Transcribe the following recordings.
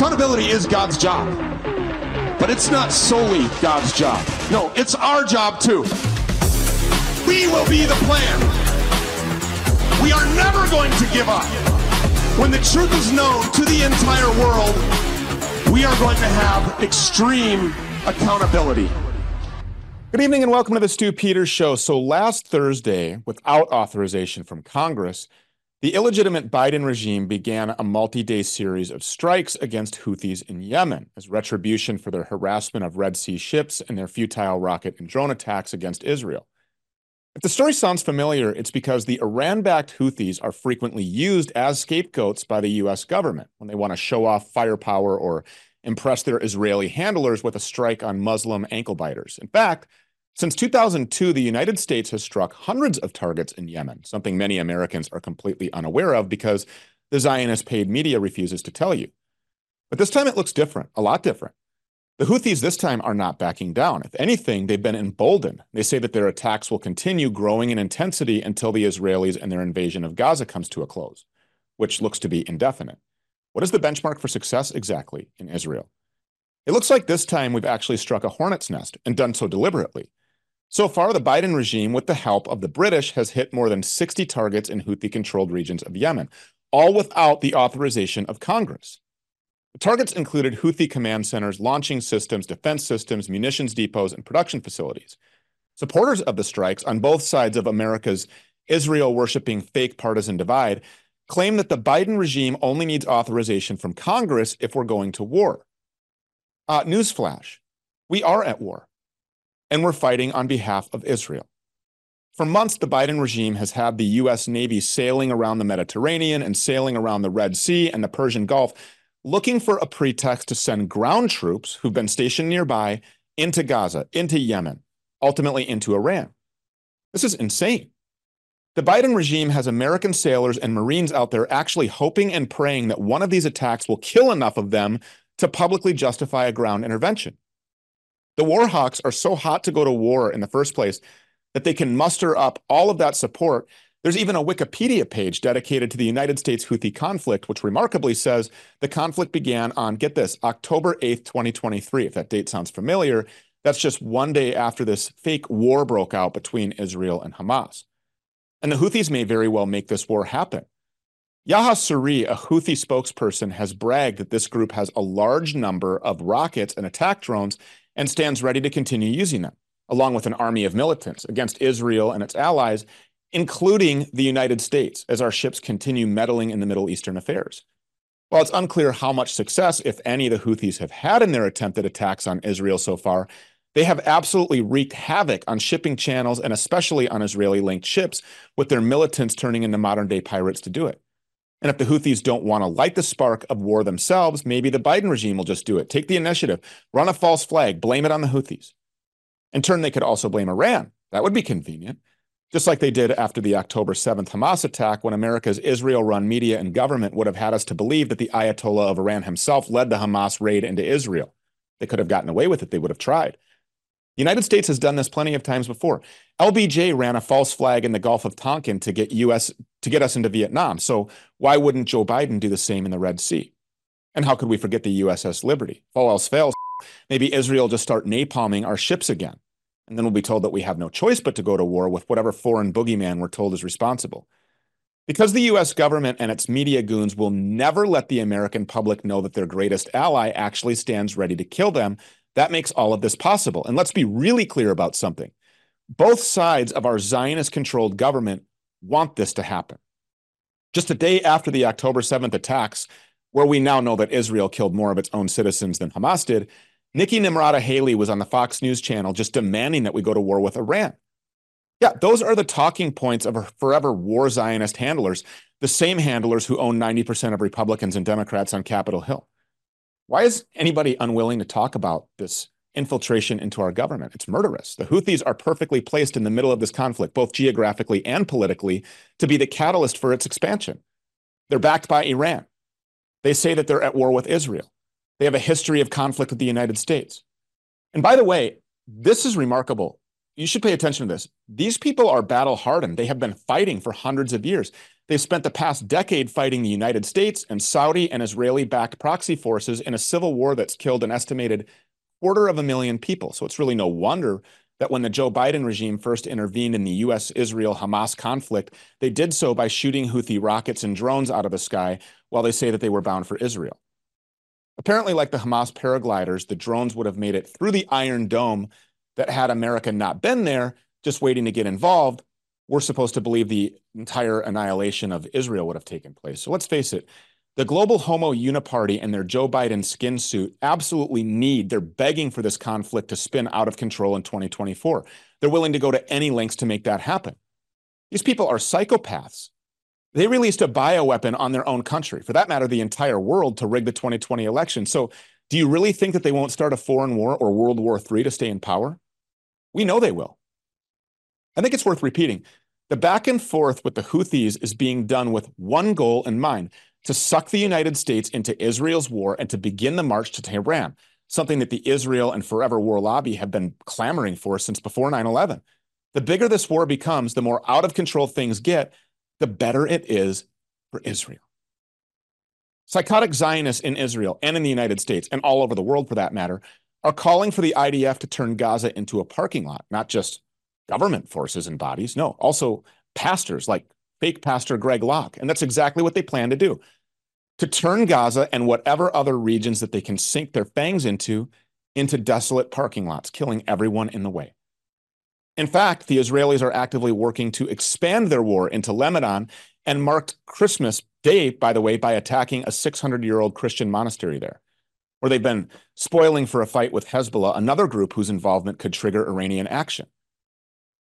Accountability is God's job, but it's not solely God's job. No, it's our job too. We will be the plan. We are never going to give up. When the truth is known to the entire world, we are going to have extreme accountability. Good evening and welcome to the Stew Peters Show. So, last Thursday, without authorization from Congress, the illegitimate Biden regime began a multi day series of strikes against Houthis in Yemen as retribution for their harassment of Red Sea ships and their futile rocket and drone attacks against Israel. If the story sounds familiar, it's because the Iran backed Houthis are frequently used as scapegoats by the US government when they want to show off firepower or impress their Israeli handlers with a strike on Muslim ankle biters. In fact, since 2002, the United States has struck hundreds of targets in Yemen, something many Americans are completely unaware of because the Zionist paid media refuses to tell you. But this time it looks different, a lot different. The Houthis this time are not backing down. If anything, they've been emboldened. They say that their attacks will continue growing in intensity until the Israelis and their invasion of Gaza comes to a close, which looks to be indefinite. What is the benchmark for success exactly in Israel? It looks like this time we've actually struck a hornet's nest and done so deliberately. So far, the Biden regime, with the help of the British, has hit more than 60 targets in Houthi controlled regions of Yemen, all without the authorization of Congress. The targets included Houthi command centers, launching systems, defense systems, munitions depots, and production facilities. Supporters of the strikes on both sides of America's Israel worshiping fake partisan divide claim that the Biden regime only needs authorization from Congress if we're going to war. Uh, newsflash we are at war and we're fighting on behalf of Israel. For months, the Biden regime has had the U.S. Navy sailing around the Mediterranean and sailing around the Red Sea and the Persian Gulf, looking for a pretext to send ground troops who've been stationed nearby into Gaza, into Yemen, ultimately into Iran. This is insane. The Biden regime has American sailors and Marines out there actually hoping and praying that one of these attacks will kill enough of them to publicly justify a ground intervention. The Warhawks are so hot to go to war in the first place that they can muster up all of that support. There's even a Wikipedia page dedicated to the United States Houthi conflict, which remarkably says the conflict began on, get this, October 8th, 2023. If that date sounds familiar, that's just one day after this fake war broke out between Israel and Hamas. And the Houthis may very well make this war happen. Yahya Saree, a Houthi spokesperson, has bragged that this group has a large number of rockets and attack drones and stands ready to continue using them, along with an army of militants against Israel and its allies, including the United States, as our ships continue meddling in the Middle Eastern affairs. While it's unclear how much success, if any, the Houthis have had in their attempted attacks on Israel so far, they have absolutely wreaked havoc on shipping channels and especially on Israeli linked ships, with their militants turning into modern day pirates to do it. And if the Houthis don't want to light the spark of war themselves, maybe the Biden regime will just do it. Take the initiative, run a false flag, blame it on the Houthis. In turn, they could also blame Iran. That would be convenient. Just like they did after the October 7th Hamas attack, when America's Israel run media and government would have had us to believe that the Ayatollah of Iran himself led the Hamas raid into Israel. They could have gotten away with it, they would have tried. The United States has done this plenty of times before. LBJ ran a false flag in the Gulf of Tonkin to get US to get us into Vietnam. So why wouldn't Joe Biden do the same in the Red Sea? And how could we forget the USS Liberty? If all else fails, maybe Israel just start napalming our ships again. And then we'll be told that we have no choice but to go to war with whatever foreign boogeyman we're told is responsible. Because the US government and its media goons will never let the American public know that their greatest ally actually stands ready to kill them, that makes all of this possible. And let's be really clear about something. Both sides of our Zionist controlled government want this to happen. Just a day after the October 7th attacks, where we now know that Israel killed more of its own citizens than Hamas did, Nikki Nimrata Haley was on the Fox News channel just demanding that we go to war with Iran. Yeah, those are the talking points of our forever war Zionist handlers, the same handlers who own 90% of Republicans and Democrats on Capitol Hill. Why is anybody unwilling to talk about this infiltration into our government? It's murderous. The Houthis are perfectly placed in the middle of this conflict, both geographically and politically, to be the catalyst for its expansion. They're backed by Iran. They say that they're at war with Israel. They have a history of conflict with the United States. And by the way, this is remarkable. You should pay attention to this. These people are battle hardened. They have been fighting for hundreds of years. They've spent the past decade fighting the United States and Saudi and Israeli backed proxy forces in a civil war that's killed an estimated quarter of a million people. So it's really no wonder that when the Joe Biden regime first intervened in the US Israel Hamas conflict, they did so by shooting Houthi rockets and drones out of the sky while they say that they were bound for Israel. Apparently, like the Hamas paragliders, the drones would have made it through the Iron Dome that had America not been there, just waiting to get involved. We're supposed to believe the entire annihilation of Israel would have taken place. So let's face it, the global homo uniparty and their Joe Biden skin suit absolutely need, they're begging for this conflict to spin out of control in 2024. They're willing to go to any lengths to make that happen. These people are psychopaths. They released a bioweapon on their own country, for that matter, the entire world, to rig the 2020 election. So, do you really think that they won't start a foreign war or World War III to stay in power? We know they will. I think it's worth repeating. The back and forth with the Houthis is being done with one goal in mind to suck the United States into Israel's war and to begin the march to Tehran, something that the Israel and Forever War lobby have been clamoring for since before 9 11. The bigger this war becomes, the more out of control things get, the better it is for Israel. Psychotic Zionists in Israel and in the United States, and all over the world for that matter, are calling for the IDF to turn Gaza into a parking lot, not just government forces and bodies, no, also pastors like fake pastor Greg Locke. And that's exactly what they plan to do to turn Gaza and whatever other regions that they can sink their fangs into into desolate parking lots, killing everyone in the way. In fact, the Israelis are actively working to expand their war into Lebanon and marked Christmas Day, by the way, by attacking a 600 year old Christian monastery there, where they've been spoiling for a fight with Hezbollah, another group whose involvement could trigger Iranian action.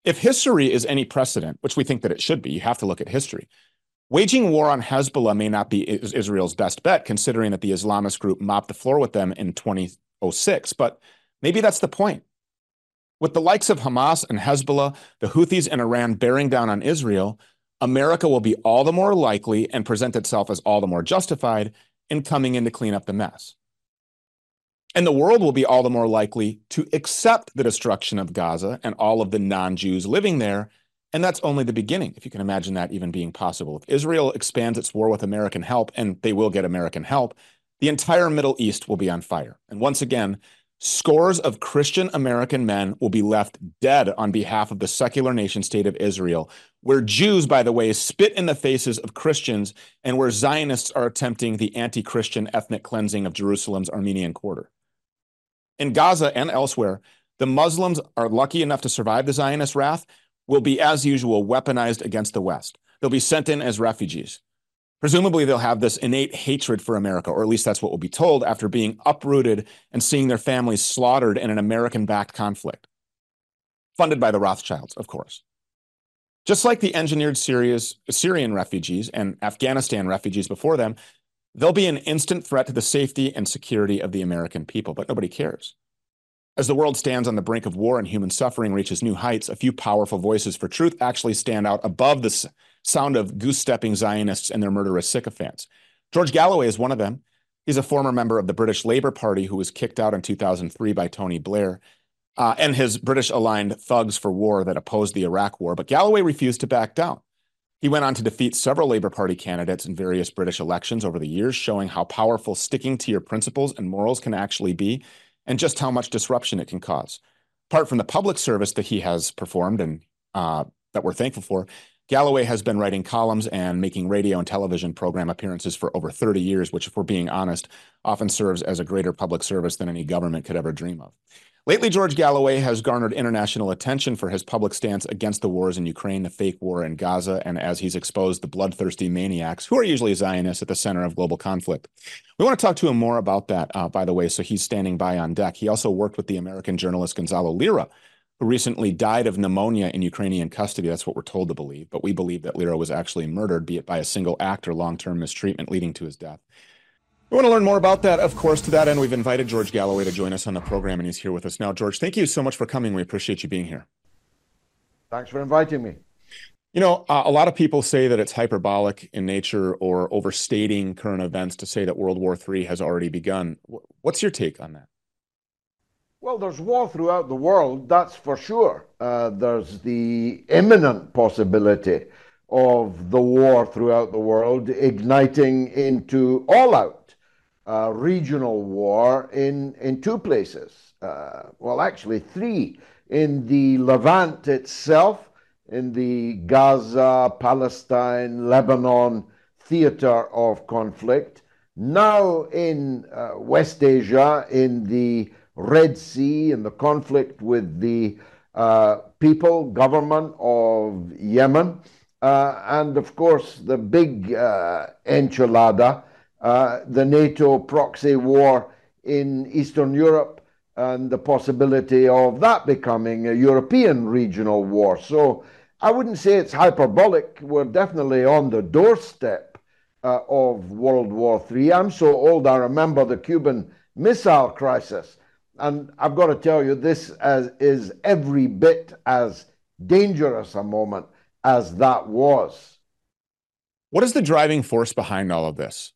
If history is any precedent, which we think that it should be, you have to look at history. Waging war on Hezbollah may not be Israel's best bet, considering that the Islamist group mopped the floor with them in 2006, but maybe that's the point. With the likes of Hamas and Hezbollah, the Houthis and Iran bearing down on Israel, America will be all the more likely and present itself as all the more justified in coming in to clean up the mess. And the world will be all the more likely to accept the destruction of Gaza and all of the non Jews living there. And that's only the beginning, if you can imagine that even being possible. If Israel expands its war with American help, and they will get American help, the entire Middle East will be on fire. And once again, scores of Christian American men will be left dead on behalf of the secular nation state of Israel, where Jews, by the way, spit in the faces of Christians, and where Zionists are attempting the anti Christian ethnic cleansing of Jerusalem's Armenian quarter. In Gaza and elsewhere, the Muslims are lucky enough to survive the Zionist wrath, will be, as usual, weaponized against the West. They'll be sent in as refugees. Presumably, they'll have this innate hatred for America, or at least that's what will be told after being uprooted and seeing their families slaughtered in an American backed conflict. Funded by the Rothschilds, of course. Just like the engineered Syria's, Syrian refugees and Afghanistan refugees before them, They'll be an instant threat to the safety and security of the American people, but nobody cares. As the world stands on the brink of war and human suffering reaches new heights, a few powerful voices for truth actually stand out above the sound of goose stepping Zionists and their murderous sycophants. George Galloway is one of them. He's a former member of the British Labour Party who was kicked out in 2003 by Tony Blair uh, and his British aligned thugs for war that opposed the Iraq war. But Galloway refused to back down. He went on to defeat several Labour Party candidates in various British elections over the years, showing how powerful sticking to your principles and morals can actually be, and just how much disruption it can cause. Apart from the public service that he has performed and uh, that we're thankful for, Galloway has been writing columns and making radio and television program appearances for over 30 years, which, if we're being honest, often serves as a greater public service than any government could ever dream of. Lately, George Galloway has garnered international attention for his public stance against the wars in Ukraine, the fake war in Gaza, and as he's exposed the bloodthirsty maniacs, who are usually Zionists, at the center of global conflict. We want to talk to him more about that, uh, by the way, so he's standing by on deck. He also worked with the American journalist Gonzalo Lira, who recently died of pneumonia in Ukrainian custody. That's what we're told to believe, but we believe that Lira was actually murdered, be it by a single act or long term mistreatment leading to his death. We want to learn more about that. Of course, to that end, we've invited George Galloway to join us on the program, and he's here with us now. George, thank you so much for coming. We appreciate you being here. Thanks for inviting me. You know, uh, a lot of people say that it's hyperbolic in nature or overstating current events to say that World War III has already begun. What's your take on that? Well, there's war throughout the world, that's for sure. Uh, there's the imminent possibility of the war throughout the world, igniting into all out regional war in, in two places. Uh, well, actually, three. In the Levant itself, in the Gaza, Palestine, Lebanon theater of conflict, now in uh, West Asia, in the Red Sea, in the conflict with the uh, people, government of Yemen, uh, and of course the big uh, enchilada, the NATO proxy war in Eastern Europe, and the possibility of that becoming a European regional war. So I wouldn't say it's hyperbolic. We're definitely on the doorstep uh, of World War III. I'm so old, I remember the Cuban Missile Crisis. And I've got to tell you, this as, is every bit as dangerous a moment as that was. What is the driving force behind all of this?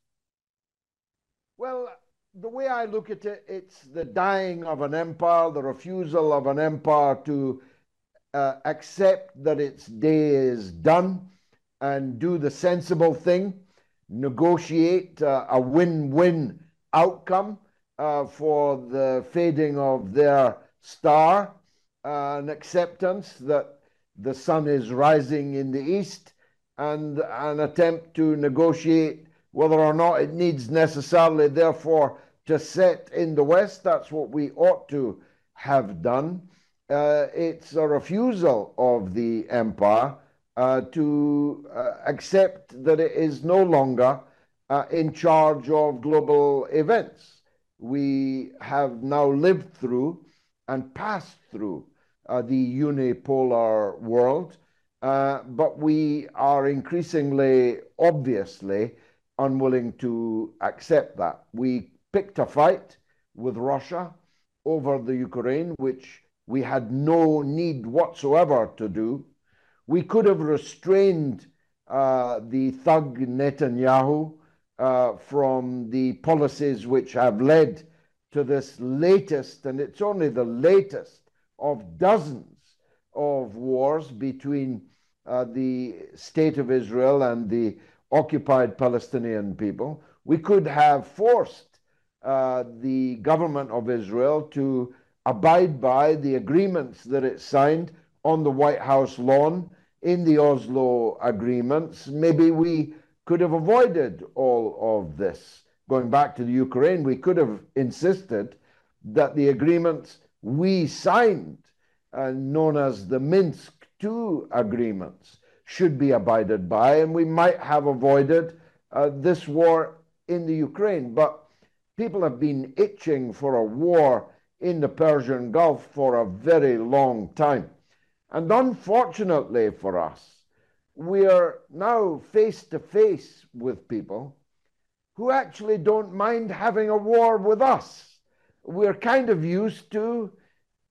Well, the way I look at it, it's the dying of an empire, the refusal of an empire to uh, accept that its day is done and do the sensible thing, negotiate uh, a win win outcome uh, for the fading of their star, uh, an acceptance that the sun is rising in the east, and an attempt to negotiate whether or not it needs necessarily, therefore, to set in the west. That's what we ought to have done. Uh, it's a refusal of the empire uh, to uh, accept that it is no longer uh, in charge of global events we have now lived through and passed through uh, the unipolar world, uh, but we are increasingly, obviously, unwilling to accept that. We picked a fight with Russia over the Ukraine, which we had no need whatsoever to do. We could have restrained uh, the thug Netanyahu uh, from the policies which have led to this latest, and it's only the latest of dozens of wars between uh, the state of Israel and the occupied Palestinian people. We could have forced uh, the government of Israel to abide by the agreements that it signed on the White House lawn in the Oslo agreements. Maybe we could have avoided all of this. Going back to the Ukraine, we could have insisted that the agreements we signed, uh, known as the Minsk II agreements, should be abided by, and we might have avoided uh, this war in the Ukraine. But people have been itching for a war in the Persian Gulf for a very long time. And unfortunately for us, we are now face to face with people who actually don't mind having a war with us. We're kind of used to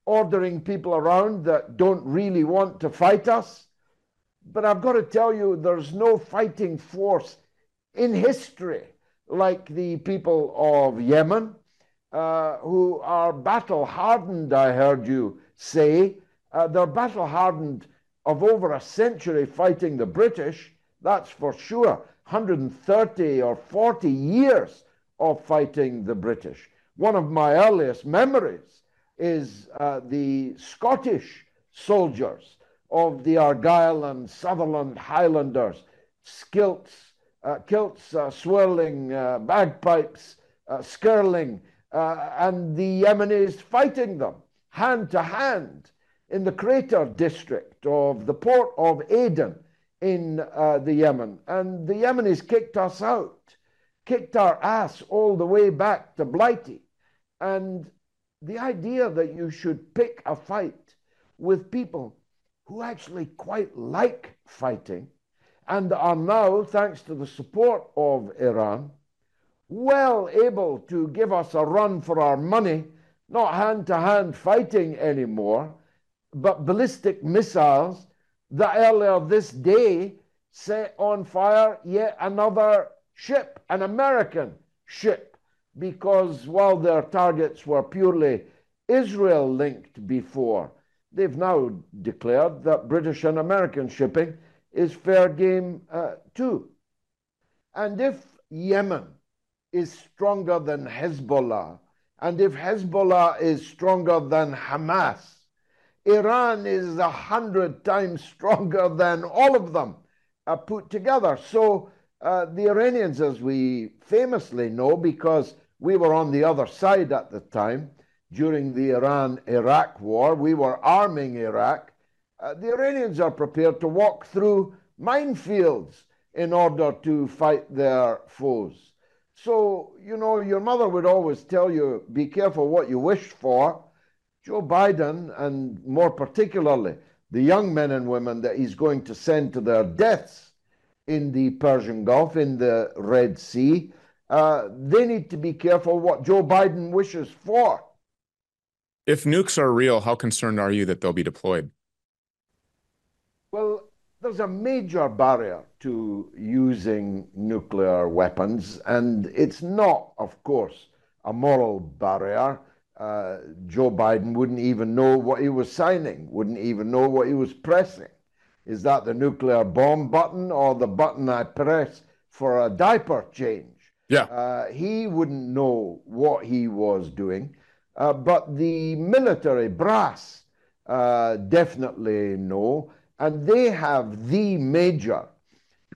ordering people around that don't really want to fight us. But I've got to tell you, there's no fighting force in history like the people of Yemen, uh, who are battle hardened, I heard you say. Uh, they're battle hardened of over a century fighting the British, that's for sure. 130 or 40 years of fighting the British. One of my earliest memories is uh, the Scottish soldiers of the Argyll and Sutherland Highlanders, kilts, uh, kilts uh, swirling, uh, bagpipes, uh, skirling, uh, and the Yemenis fighting them hand to hand in the crater district of the port of Aden in the Yemen. And the Yemenis kicked us out, kicked our ass all the way back to Blighty. And the idea that you should pick a fight with people who actually quite like fighting and are now, thanks to the support of Iran, well able to give us a run for our money, not hand to hand fighting anymore but ballistic missiles that earlier this day set on fire yet another ship, an American ship, because while their targets were purely Israel linked before, they've now declared that British and American shipping is fair game uh, too. And if Yemen is stronger than Hezbollah, and if Hezbollah is stronger than Hamas, Iran is a hundred times stronger than all of them uh, put together. So uh, the Iranians, as we famously know, because we were on the other side at the time during the Iran Iraq war, we were arming Iraq. Uh, the Iranians are prepared to walk through minefields in order to fight their foes. So, you know, your mother would always tell you be careful what you wish for. Joe Biden, and more particularly the young men and women that he's going to send to their deaths in the Persian Gulf, in the Red Sea, uh, they need to be careful what Joe Biden wishes for. If nukes are real, how concerned are you that they'll be deployed? Well, there's a major barrier to using nuclear weapons, and it's not, of course, a moral barrier. Uh, Joe Biden wouldn't even know what he was signing, wouldn't even know what he was pressing. Is that the nuclear bomb button or the button I press for a diaper change? Yeah. Uh, he wouldn't know what he was doing. Uh, but the military brass uh, definitely know, and they have the major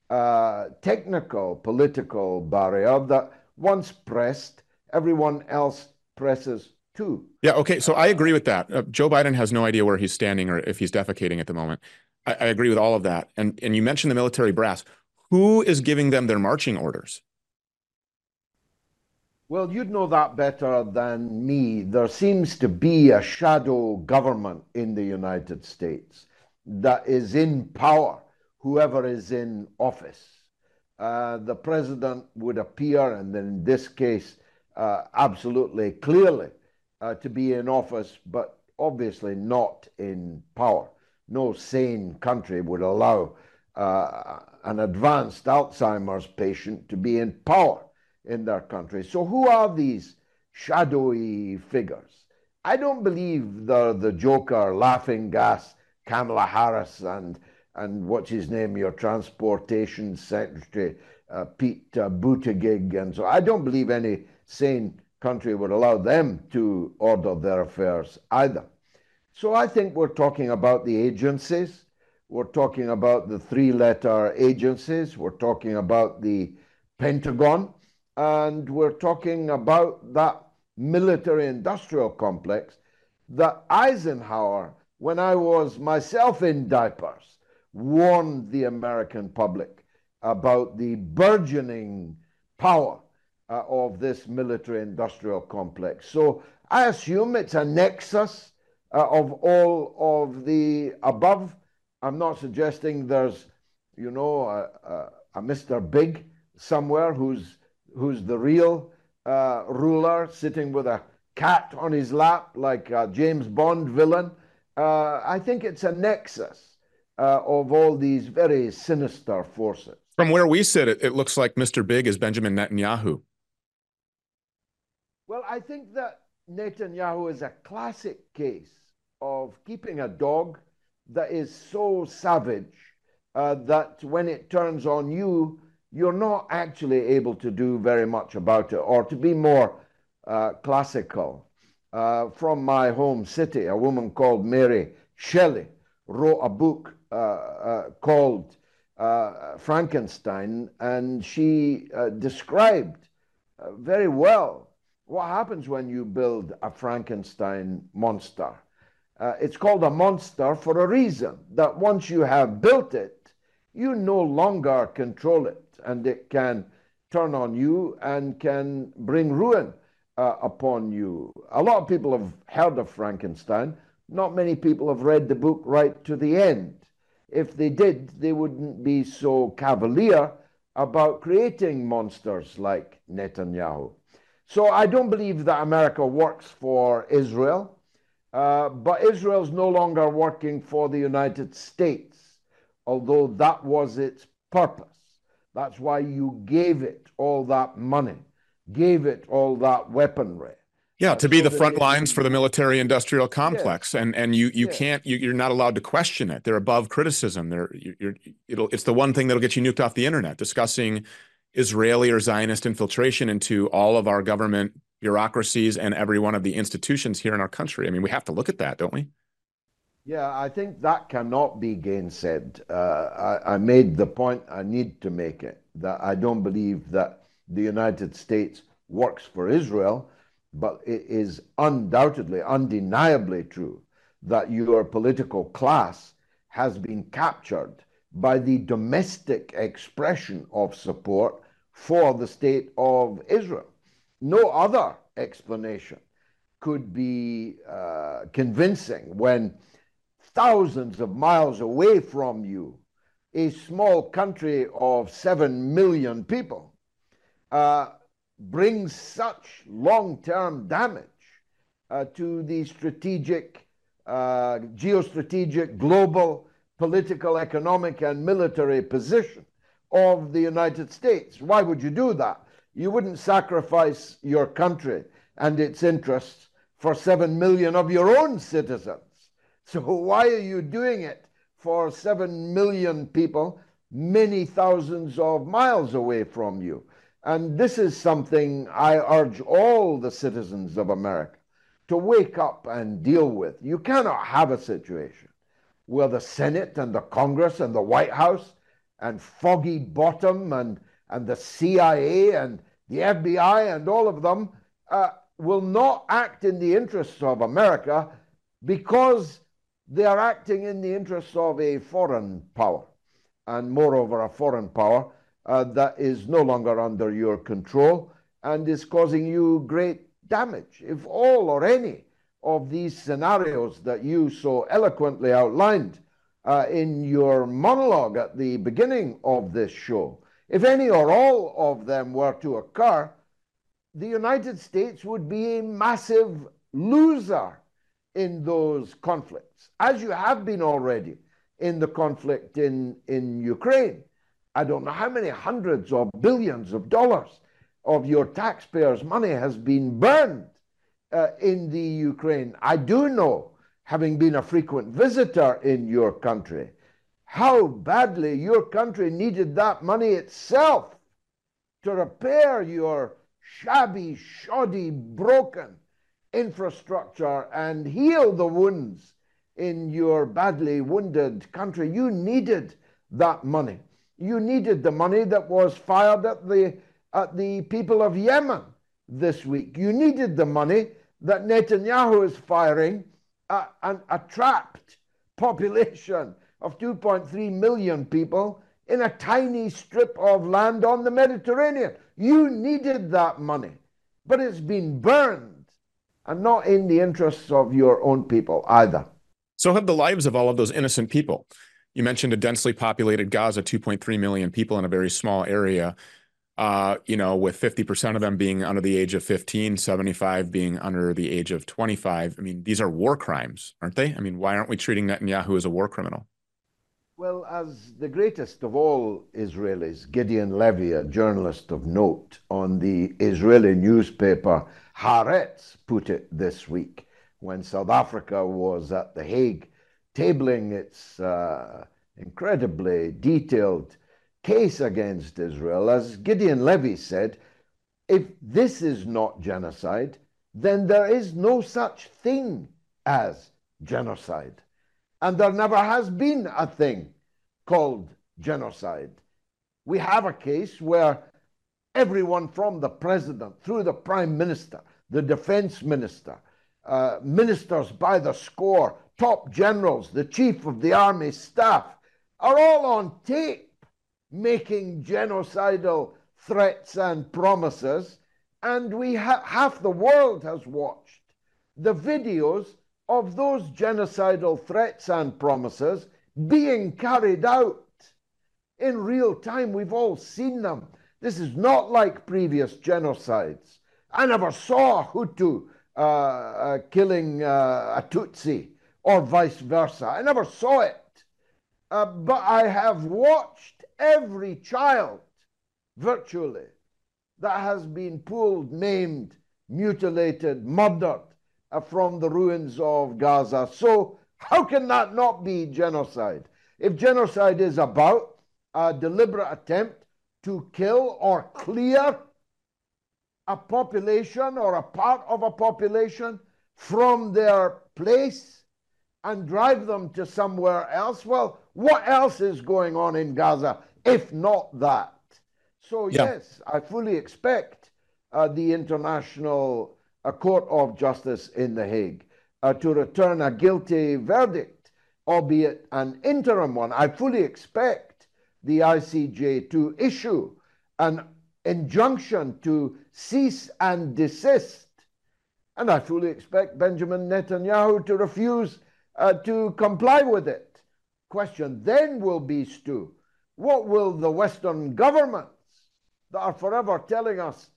uh, technical political barrier that once pressed, everyone else presses too. Yeah, okay, so I agree with that. Uh, Joe Biden has no idea where he's standing or if he's defecating at the moment. I, I agree with all of that. And and you mentioned the military brass. Who is giving them their marching orders? Well, you'd know that better than me. There seems to be a shadow government in the United States that is in power, whoever is in office. Uh, the president would appear, and then in this case, uh, absolutely clearly, uh, to be in office, but obviously not in power no sane country would allow uh, an advanced Alzheimer's patient to be in power in their country. So, who are these shadowy figures? I don't believe they're the joker, laughing gas, Kamala Harris, and and what's his name, your transportation secretary, uh, Pete uh, Buttigieg, and so I don't believe any sane country would allow them to order their affairs either. So I think we're talking about the agencies. We're talking about the three letter agencies. We're talking about the Pentagon. And we're talking about that military industrial complex that Eisenhower, when I was myself in diapers, warned the American public about the burgeoning power uh, of this military industrial complex. So I assume it's a nexus uh, of all of the above. I'm not suggesting there's, you know, a, a, a Mr. Big somewhere who's who's the real uh, ruler, sitting with a cat on his lap like a James Bond villain. Uh, I think it's a nexus uh, of all these very sinister forces. From where we sit, it, it looks like Mr. Big is Benjamin Netanyahu. Well, I think that Netanyahu is a classic case of keeping a dog that is so savage uh, that when it turns on you, you're not actually able to do very much about it. Or to be more uh, classical, uh, from my home city, a woman called Mary Shelley wrote a book uh, uh, called uh, Frankenstein, and she described very well what happens when you build a Frankenstein monster. Uh, it's called a monster for a reason that once you have built it, you no longer control it and it can turn on you and can bring ruin uh, upon you. A lot of people have heard of Frankenstein. Not many people have read the book right to the end. If they did, they wouldn't be so cavalier about creating monsters like Netanyahu. So I don't believe that America works for Israel, uh, but Israel's no longer working for the United States, although that was its purpose. That's why you gave it all that money, gave it all that weaponry, Yeah, to be the front lines for the military industrial complex, and and you you Yes. can't you, you're not allowed to question it. They're above criticism. They're you- you're it'll it's the one thing that'll get you nuked off the internet. Discussing Israeli or Zionist infiltration into all of our government bureaucracies and every one of the institutions here in our country. I mean, we have to look at that, don't we? Yeah, I think that cannot be gainsaid. Uh, I, I made the point, I need to make it, that I don't believe that the United States works for Israel, but it is undoubtedly, undeniably true that your political class has been captured by the domestic expression of support for the state of Israel. No other explanation could be uh, convincing when thousands of miles away from you, a small country of seven million people, uh, brings such long term damage uh, to the strategic, uh, geostrategic, global, political, economic, and military position of the United States. Why would you do that? You wouldn't sacrifice your country and its interests for seven million of your own citizens. So why are you doing it for seven million people, many thousands of miles away from you? And this is something I urge all the citizens of America to wake up and deal with. You cannot have a situation where the Senate and the Congress and the White House and Foggy Bottom and, and the CIA and the FBI and all of them uh, will not act in the interests of America because they are acting in the interests of a foreign power. And moreover, a foreign power uh, that is no longer under your control and is causing you great damage. If all or any of these scenarios that you so eloquently outlined uh, in your monologue at the beginning of this show, if any or all of them were to occur, the United States would be a massive loser in those conflicts, as you have been already in the conflict in, in Ukraine. I don't know how many hundreds of billions of dollars of your taxpayers' money has been burned uh, in the Ukraine. I do know, having been a frequent visitor in your country, how badly your country needed that money itself to repair your shabby, shoddy, broken infrastructure and heal the wounds in your badly wounded country. You needed that money. You needed the money that was fired at the, at the people of Yemen this week. You needed the money that Netanyahu is firing uh, at an, a trapped population of 2.3 million people in a tiny strip of land on the Mediterranean. You needed that money, but it's been burned and not in the interests of your own people either. So have the lives of all of those innocent people. You mentioned a densely populated Gaza, 2.3 million people in a very small area. Uh, you know, with 50% of them being under the age of 15, 75 being under the age of 25. I mean, these are war crimes, aren't they? I mean, why aren't we treating Netanyahu as a war criminal? Well, as the greatest of all Israelis, Gideon Levy, a journalist of note on the Israeli newspaper Haaretz, put it this week when South Africa was at The Hague tabling its uh, incredibly detailed case against Israel. As Gideon Levy said, if this is not genocide, then there is no such thing as genocide. And there never has been a thing called genocide. We have a case where everyone from the president through the prime minister, the defense minister, uh, ministers by the score, top generals, the chief of the army staff are all on tape making genocidal threats and promises. And we ha- half the world has watched the videos of those genocidal threats and promises being carried out in real time. We've all seen them. This is not like previous genocides. I never saw Hutu uh, uh, killing uh, a Tutsi or vice versa. I never saw it. Uh, but I have watched every child virtually that has been pulled, maimed, mutilated, murdered uh, from the ruins of Gaza. So, how can that not be genocide? If genocide is about a deliberate attempt to kill or clear a population or a part of a population from their place and drive them to somewhere else, well, what else is going on in Gaza if not that? So, yeah. yes, I fully expect uh, the International uh, Court of Justice in The Hague uh, to return a guilty verdict, albeit an interim one. I fully expect the ICJ to issue an injunction to cease and desist. And I fully expect Benjamin Netanyahu to refuse uh, to comply with it. Question then will be, Stew, what will the Western governments that are forever telling us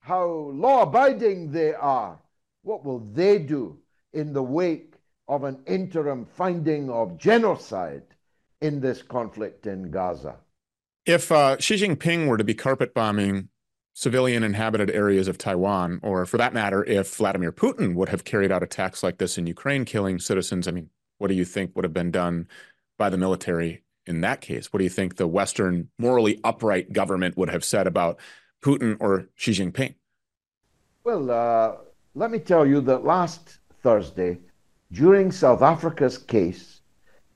how law abiding they are, what will they do in the wake of an interim finding of genocide in this conflict in Gaza? If uh, Xi Jinping were to be carpet bombing civilian inhabited areas of Taiwan, or for that matter, if Vladimir Putin would have carried out attacks like this in Ukraine, killing citizens, I mean, what do you think would have been done by the military in that case? What do you think the Western morally upright government would have said about Putin or Xi Jinping? Well, uh, let me tell you that last Thursday, during South Africa's case,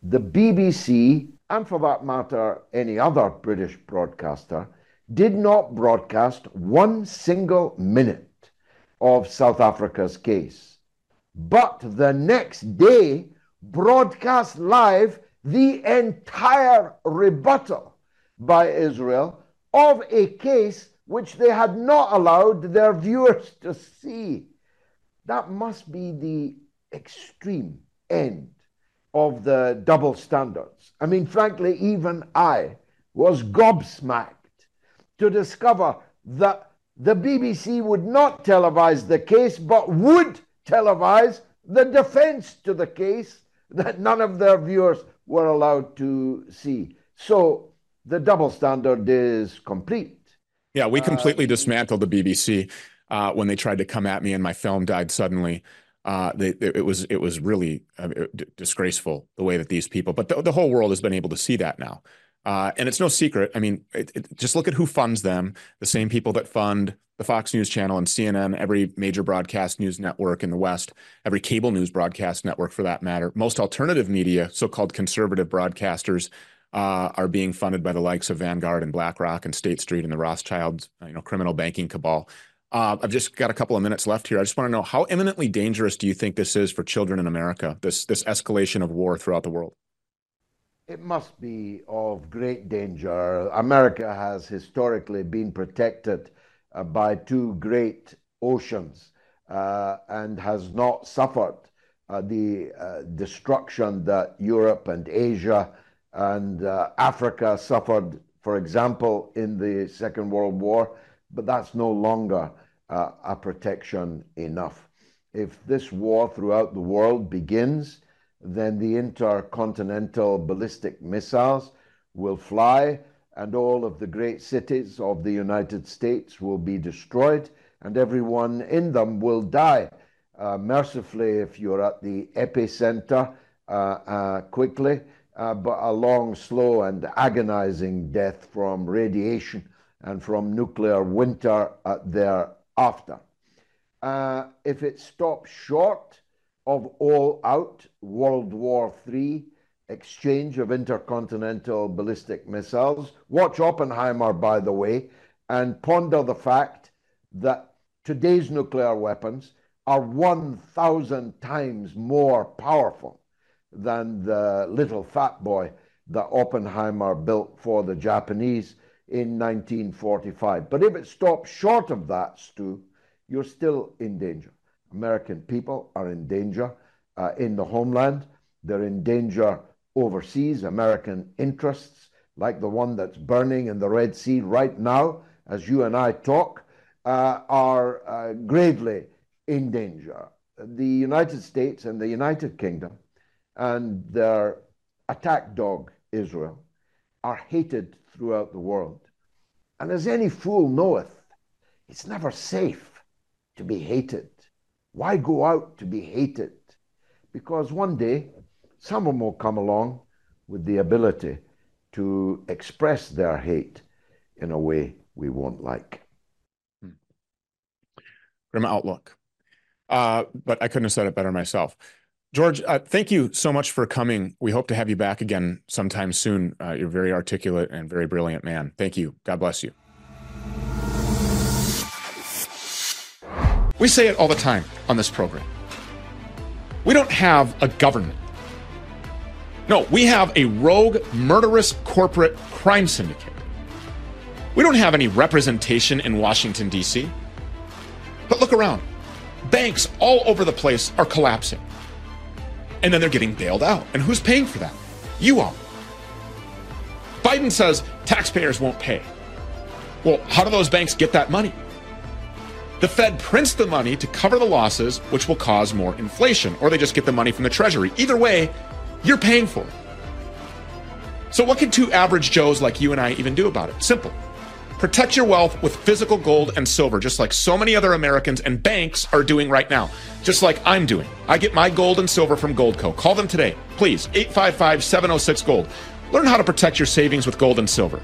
the BBC, and for that matter, any other British broadcaster, did not broadcast one single minute of South Africa's case. But the next day, broadcast live the entire rebuttal by Israel of a case which they had not allowed their viewers to see. That must be the extreme end of the double standards. I mean, frankly, even I was gobsmacked to discover that the BBC would not televise the case, but would televise the defense to the case that none of their viewers were allowed to see. So the double standard is complete. Yeah, we completely uh, dismantled the BBC uh, when they tried to come at me and my film died suddenly. Uh, they, it was it was really uh, disgraceful the way that these people, but the, the, whole world has been able to see that now, uh, and it's no secret. I mean, it, it, just look at who funds them. The same people that fund the Fox News Channel and CNN, every major broadcast news network in the West, every cable news broadcast network for that matter, most alternative media, so-called conservative broadcasters, uh, are being funded by the likes of Vanguard and BlackRock and State Street and the Rothschilds, you know, criminal banking cabal. Uh, I've just got a couple of minutes left here. I just want to know how imminently dangerous do you think this is for children in America? This this escalation of war throughout the world. It must be of great danger. America has historically been protected uh, by two great oceans uh, and has not suffered uh, the uh, destruction that Europe and Asia and uh, Africa suffered, for example, in the Second World War, but that's no longer uh, a protection enough. If this war throughout the world begins, then the intercontinental ballistic missiles will fly and all of the great cities of the United States will be destroyed, and everyone in them will die. Uh, mercifully, if you're at the epicenter uh, uh, quickly, uh, but a long, slow, and agonizing death from radiation and from nuclear winter thereafter. Uh, if it stops short of all out World War III, exchange of intercontinental ballistic missiles. Watch Oppenheimer, by the way, and ponder the fact that today's nuclear weapons are 1,000 times more powerful than the little fat boy that Oppenheimer built for the Japanese in 1945. But if it stops short of that, Stew, you're still in danger. American people are in danger uh, in the homeland. They're in danger overseas, American interests, like the one that's burning in the Red Sea right now, as you and I talk, uh, are uh, gravely in danger. The United States and the United Kingdom and their attack dog, Israel, are hated throughout the world. And as any fool knoweth, it's never safe to be hated? Why go out to be hated? Because one day, someone will come along with the ability to express their hate in a way we won't like. Hmm. Grim outlook. Uh, but I couldn't have said it better myself. George, uh, thank you so much for coming. We hope to have you back again sometime soon. Uh, you're very articulate and very brilliant man. Thank you. God bless you. We say it all the time on this program. We don't have a government. No, we have a rogue, murderous corporate crime syndicate. We don't have any representation in Washington, D.C. But look around. Banks all over the place are collapsing. And then they're getting bailed out. And who's paying for that? You are. Biden says taxpayers won't pay. Well, how do those banks get that money? The Fed prints the money to cover the losses, which will cause more inflation, or they just get the money from the Treasury. Either way, you're paying for it. So, what can two average Joes like you and I even do about it? Simple. Protect your wealth with physical gold and silver, just like so many other Americans and banks are doing right now, just like I'm doing. I get my gold and silver from Goldco. Call them today, please, 855 706 Gold. Learn how to protect your savings with gold and silver.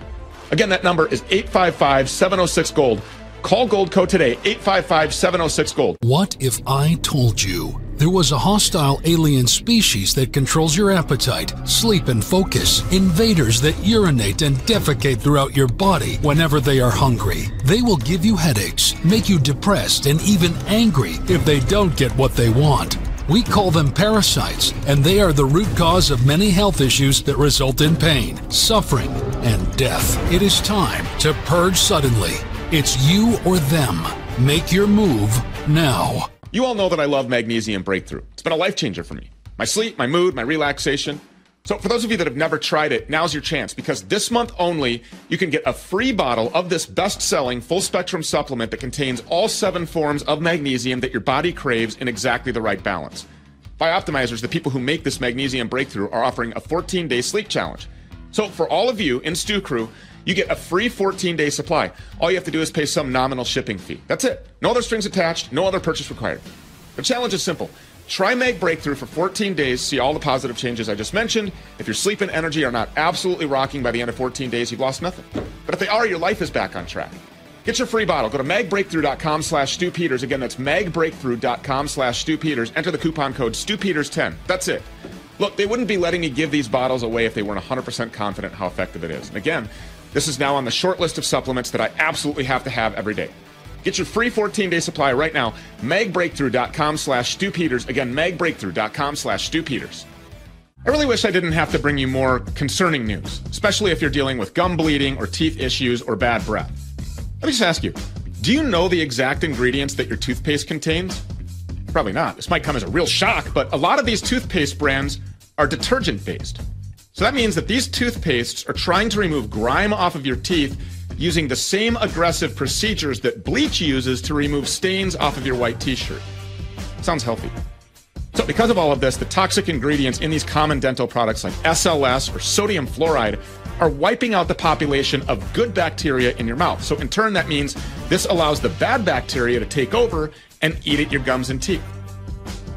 Again, that number is 855 706 Gold. Call Goldco today, 855 706 Gold. What if I told you there was a hostile alien species that controls your appetite, sleep, and focus? Invaders that urinate and defecate throughout your body whenever they are hungry. They will give you headaches, make you depressed, and even angry if they don't get what they want. We call them parasites, and they are the root cause of many health issues that result in pain, suffering, and death. It is time to purge suddenly it's you or them. Make your move now. You all know that I love Magnesium Breakthrough. It's been a life changer for me. My sleep, my mood, my relaxation. So, for those of you that have never tried it, now's your chance because this month only, you can get a free bottle of this best selling full spectrum supplement that contains all seven forms of magnesium that your body craves in exactly the right balance. Bioptimizers, the people who make this magnesium breakthrough, are offering a 14 day sleep challenge. So, for all of you in Stew Crew, you get a free 14 day supply. All you have to do is pay some nominal shipping fee. That's it. No other strings attached, no other purchase required. The challenge is simple. Try Mag Breakthrough for 14 days, see all the positive changes I just mentioned. If your sleep and energy are not absolutely rocking by the end of 14 days, you've lost nothing. But if they are, your life is back on track. Get your free bottle. Go to magbreakthrough.com slash Stew Peters. Again, that's magbreakthrough.com slash Stew Peters. Enter the coupon code StewPeters10. That's it. Look, they wouldn't be letting me give these bottles away if they weren't 100% confident how effective it is. And again, this is now on the short list of supplements that I absolutely have to have every day. Get your free 14-day supply right now. Magbreakthrough.com slash Stew Peters. Again, magbreakthrough.com slash Stew Peters. I really wish I didn't have to bring you more concerning news, especially if you're dealing with gum bleeding or teeth issues or bad breath. Let me just ask you, do you know the exact ingredients that your toothpaste contains? Probably not. This might come as a real shock, but a lot of these toothpaste brands are detergent based. So that means that these toothpastes are trying to remove grime off of your teeth using the same aggressive procedures that bleach uses to remove stains off of your white t shirt. Sounds healthy. So, because of all of this, the toxic ingredients in these common dental products like SLS or sodium fluoride are wiping out the population of good bacteria in your mouth. So, in turn, that means this allows the bad bacteria to take over and eat at your gums and teeth.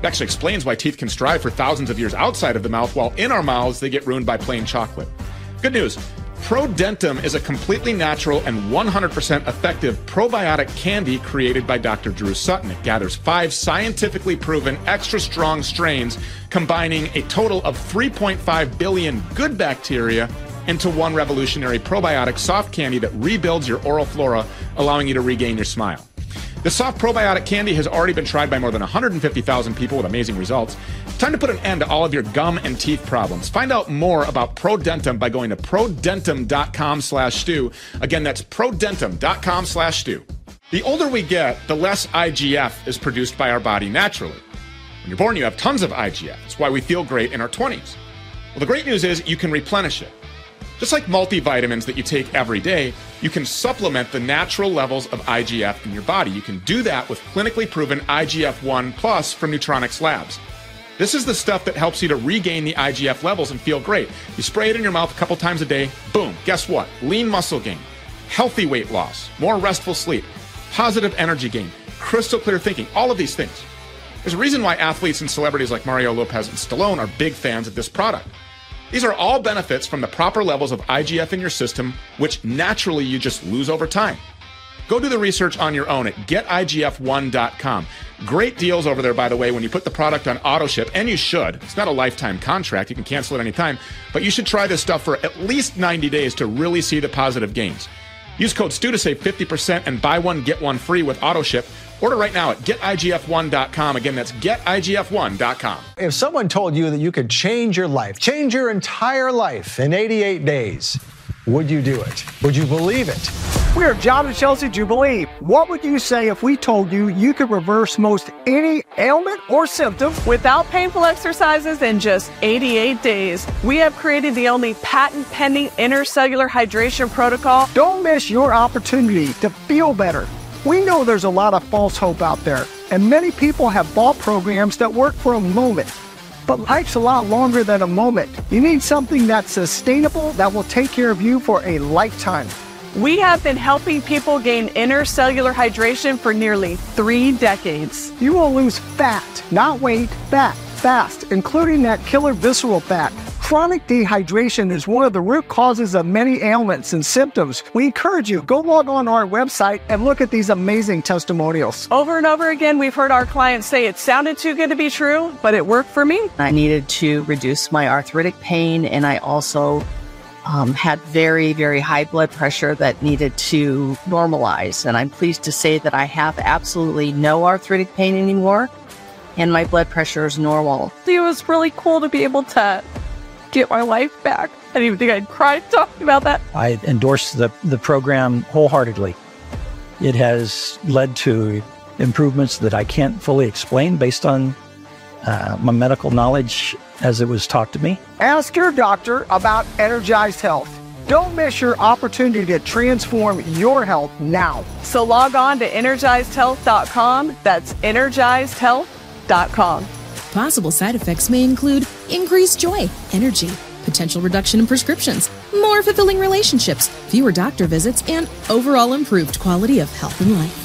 It actually explains why teeth can strive for thousands of years outside of the mouth, while in our mouths they get ruined by plain chocolate. Good news. ProDentim is a completely natural and 100% effective probiotic candy created by Dr. Drew Sutton. It gathers five scientifically proven extra strong strains, combining a total of 3.5 billion good bacteria into one revolutionary probiotic soft candy that rebuilds your oral flora, allowing you to regain your smile. The soft probiotic candy has already been tried by more than 150,000 people with amazing results. Time to put an end to all of your gum and teeth problems. Find out more about ProDentim by going to prodentim.com slash stew. Again, that's prodentim.com slash stew. The older we get, the less IGF is produced by our body naturally. When you're born, you have tons of IGF. That's why we feel great in our 20s. Well, the great news is you can replenish it. Just like multivitamins that you take every day, you can supplement the natural levels of IGF in your body. You can do that with clinically proven IGF 1 Plus from Nutronics Labs. This is the stuff that helps you to regain the IGF levels and feel great. You spray it in your mouth a couple times a day, boom, guess what? Lean muscle gain, healthy weight loss, more restful sleep, positive energy gain, crystal clear thinking, all of these things. There's a reason why athletes and celebrities like Mario Lopez and Stallone are big fans of this product. These are all benefits from the proper levels of IGF in your system, which naturally you just lose over time. Go do the research on your own at getigf1.com. Great deals over there, by the way, when you put the product on auto ship, and you should. It's not a lifetime contract, you can cancel at any time, but you should try this stuff for at least 90 days to really see the positive gains. Use code STEW to save 50% and buy one, get one free with auto ship. Order right now at getigf1.com. Again, that's getigf1.com. If someone told you that you could change your life, change your entire life in 88 days, would you do it? Would you believe it? We're John and Chelsea Jubilee. What would you say if we told you you could reverse most any ailment or symptom without painful exercises in just 88 days? We have created the only patent pending intercellular hydration protocol. Don't miss your opportunity to feel better. We know there's a lot of false hope out there, and many people have bought programs that work for a moment. But life's a lot longer than a moment. You need something that's sustainable that will take care of you for a lifetime. We have been helping people gain intercellular hydration for nearly three decades. You will lose fat, not weight, fat, fast, including that killer visceral fat. Chronic dehydration is one of the root causes of many ailments and symptoms. We encourage you, go log on our website and look at these amazing testimonials. Over and over again, we've heard our clients say it sounded too good to be true, but it worked for me. I needed to reduce my arthritic pain, and I also um, had very, very high blood pressure that needed to normalize. And I'm pleased to say that I have absolutely no arthritic pain anymore, and my blood pressure is normal. It was really cool to be able to get my life back. I didn't even think I'd cry talking about that. I endorse the, the program wholeheartedly. It has led to improvements that I can't fully explain based on uh, my medical knowledge as it was taught to me. Ask your doctor about Energized Health. Don't miss your opportunity to transform your health now. So log on to energizedhealth.com. That's energizedhealth.com. Possible side effects may include increased joy, energy, potential reduction in prescriptions, more fulfilling relationships, fewer doctor visits, and overall improved quality of health and life.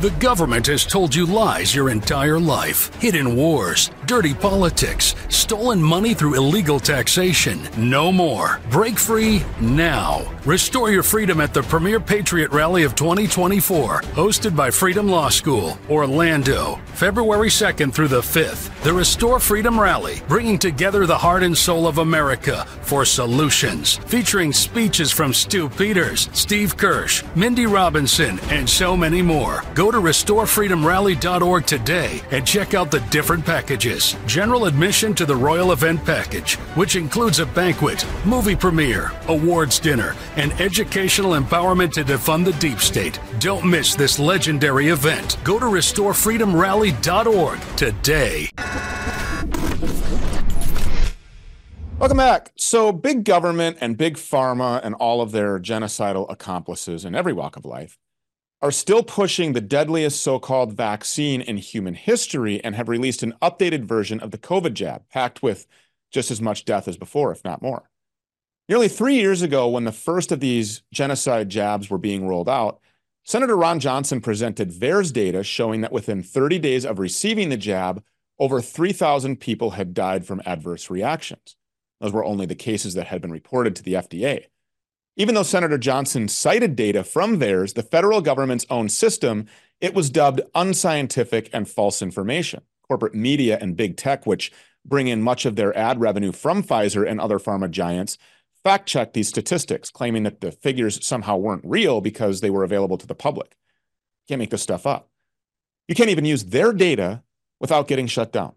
The government has told you lies your entire life. Hidden wars, dirty politics, stolen money through illegal taxation. No more. Break free now. Restore your freedom at the premier Patriot Rally of 2024, hosted by Freedom Law School, Orlando, February 2nd through the 5th. The Restore Freedom Rally, bringing together the heart and soul of America for solutions, featuring speeches from Stew Peters, Steve Kirsch, Mindy Robinson, and so many more. Go to restorefreedomrally.org today and check out the different packages. General admission to the Royal Event Package, which includes a banquet, movie premiere, awards dinner, and educational empowerment to defund the deep state. Don't miss this legendary event. Go to restorefreedomrally.org today. Welcome back. So, big government and big pharma and all of their genocidal accomplices in every walk of life are still pushing the deadliest so called vaccine in human history and have released an updated version of the COVID jab, packed with just as much death as before, if not more. Nearly three years ago, when the first of these genocide jabs were being rolled out, Senator Ron Johnson presented VAERS data showing that within 30 days of receiving the jab, over 3,000 people had died from adverse reactions. Those were only the cases that had been reported to the FDA. Even though Senator Johnson cited data from VAERS, the federal government's own system, it was dubbed unscientific and false information. Corporate media and big tech, which bring in much of their ad revenue from Pfizer and other pharma giants, fact checked these statistics, claiming that the figures somehow weren't real because they were available to the public. Can't make this stuff up. You can't even use their data without getting shut down.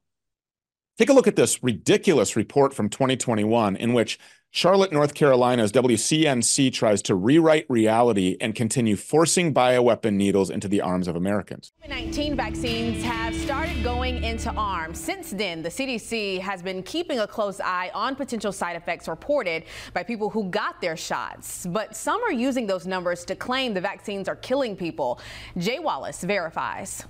Take a look at this ridiculous report from 2021 in which Charlotte, North Carolina's WCNC tries to rewrite reality and continue forcing bioweapon needles into the arms of Americans. COVID-19 vaccines have started going into arms. Since then, the CDC has been keeping a close eye on potential side effects reported by people who got their shots. But some are using those numbers to claim the vaccines are killing people. Jay Wallace verifies.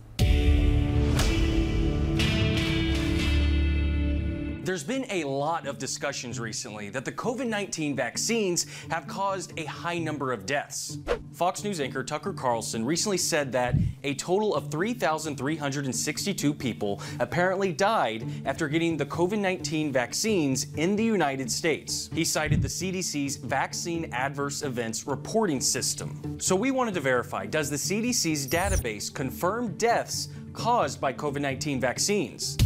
There's been a lot of discussions recently that the COVID 19 vaccines have caused a high number of deaths. Fox News anchor Tucker Carlson recently said that a total of 3,362 people apparently died after getting the COVID 19 vaccines in the United States. He cited the CDC's Vaccine Adverse Events Reporting System. So we wanted to verify does the CDC's database confirm deaths caused by COVID 19 vaccines?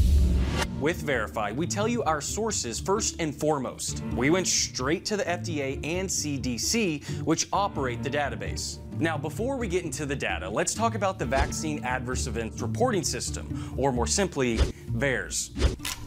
With Verify, we tell you our sources first and foremost. We went straight to the FDA and CDC, which operate the database. Now, before we get into the data, let's talk about the Vaccine Adverse Events Reporting System, or more simply, VAERS.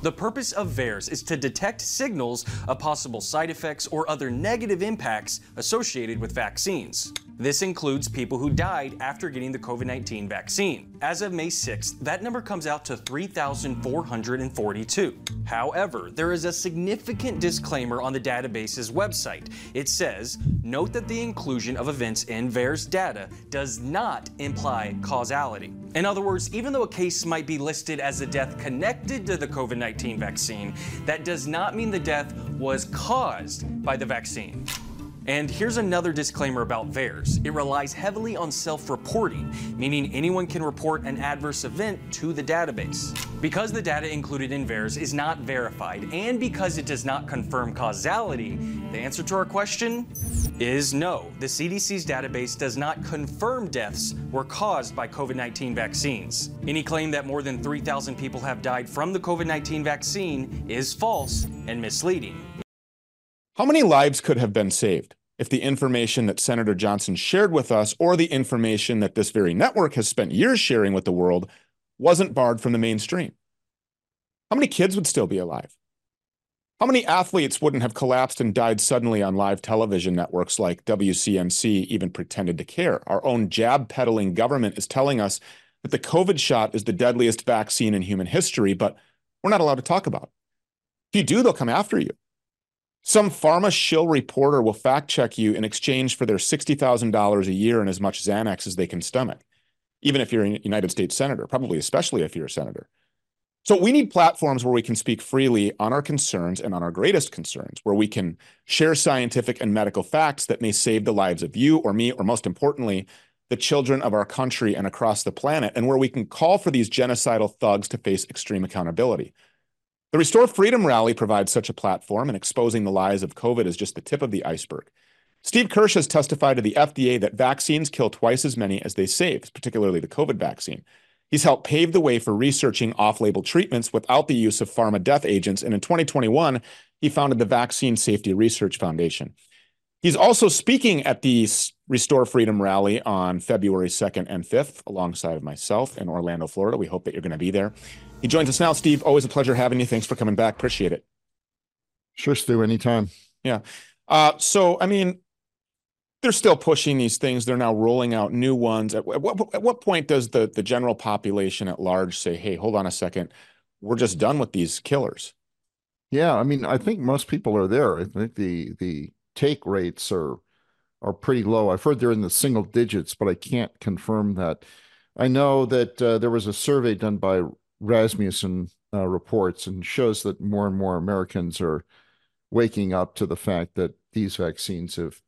The purpose of VAERS is to detect signals of possible side effects or other negative impacts associated with vaccines. This includes people who died after getting the COVID 19 vaccine. As of May 6th, that number comes out to 3,442. However, there is a significant disclaimer on the database's website. It says, Note that the inclusion of events in VAERS data does not imply causality. In other words, even though a case might be listed as a death connected to the COVID 19 vaccine, that does not mean the death was caused by the vaccine. And here's another disclaimer about VAERS. It relies heavily on self-reporting, meaning anyone can report an adverse event to the database. Because the data included in VAERS is not verified, and because it does not confirm causality, the answer to our question is no. The CDC's database does not confirm deaths were caused by COVID-19 vaccines. Any claim that more than 3,000 people have died from the COVID-19 vaccine is false and misleading. How many lives could have been saved if the information that Senator Johnson shared with us or the information that this very network has spent years sharing with the world wasn't barred from the mainstream? How many kids would still be alive? How many athletes wouldn't have collapsed and died suddenly on live television networks like WCNC even pretended to care? Our own jab peddling government is telling us that the COVID shot is the deadliest vaccine in human history, but we're not allowed to talk about it. If you do, they'll come after you. Some pharma shill reporter will fact check you in exchange for their $60,000 a year and as much Xanax as they can stomach, even if you're a United States Senator, probably especially if you're a senator. So we need platforms where we can speak freely on our concerns and on our greatest concerns, where we can share scientific and medical facts that may save the lives of you or me, or most importantly, the children of our country and across the planet, and where we can call for these genocidal thugs to face extreme accountability. The Restore Freedom Rally provides such a platform, and exposing the lies of COVID is just the tip of the iceberg. Steve Kirsch has testified to the FDA that vaccines kill twice as many as they save, particularly the COVID vaccine. He's helped pave the way for researching off label treatments without the use of pharma death agents. And in 2021, he founded the Vaccine Safety Research Foundation. He's also speaking at the Restore Freedom rally on February 2nd and 5th, alongside of myself in Orlando, Florida. We hope that you're going to be there. He joins us now. Steve, always a pleasure having you. Thanks for coming back. Appreciate it. Sure, Stew, anytime. Yeah. Uh, so, I mean, they're still pushing these things. They're now rolling out new ones. At what, at what point does the, the general population at large say, hey, hold on a second, we're just done with these killers? Yeah, I mean, I think most people are there. I think the the take rates are are pretty low. I've heard they're in the single digits, but I can't confirm that. I know that uh, there was a survey done by Rasmussen uh, reports and shows that more and more Americans are waking up to the fact that these vaccines have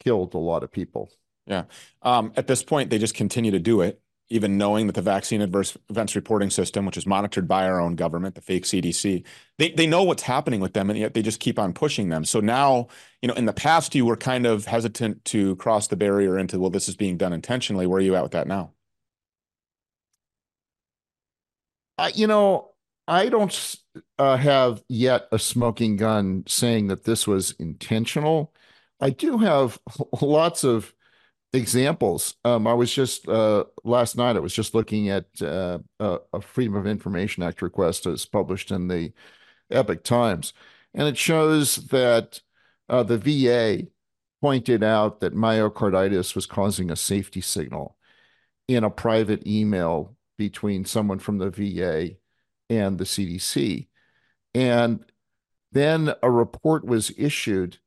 killed a lot of people. Yeah. Um, at this point, they just continue to do it, even knowing that the vaccine adverse events reporting system, which is monitored by our own government, the fake CDC, they, they know what's happening with them, and yet they just keep on pushing them. So now, you know, in the past, you were kind of hesitant to cross the barrier into, well, this is being done intentionally. Where are you at with that now? Uh, you know, I don't uh, have yet a smoking gun saying that this was intentional. I do have lots of examples. Um, I was just uh, last night. I was just looking at uh, a, Freedom of Information Act request as published in the Epoch Times, and it shows that uh, the VA pointed out that myocarditis was causing a safety signal in a private email between someone from the VA and the CDC. And then a report was issued,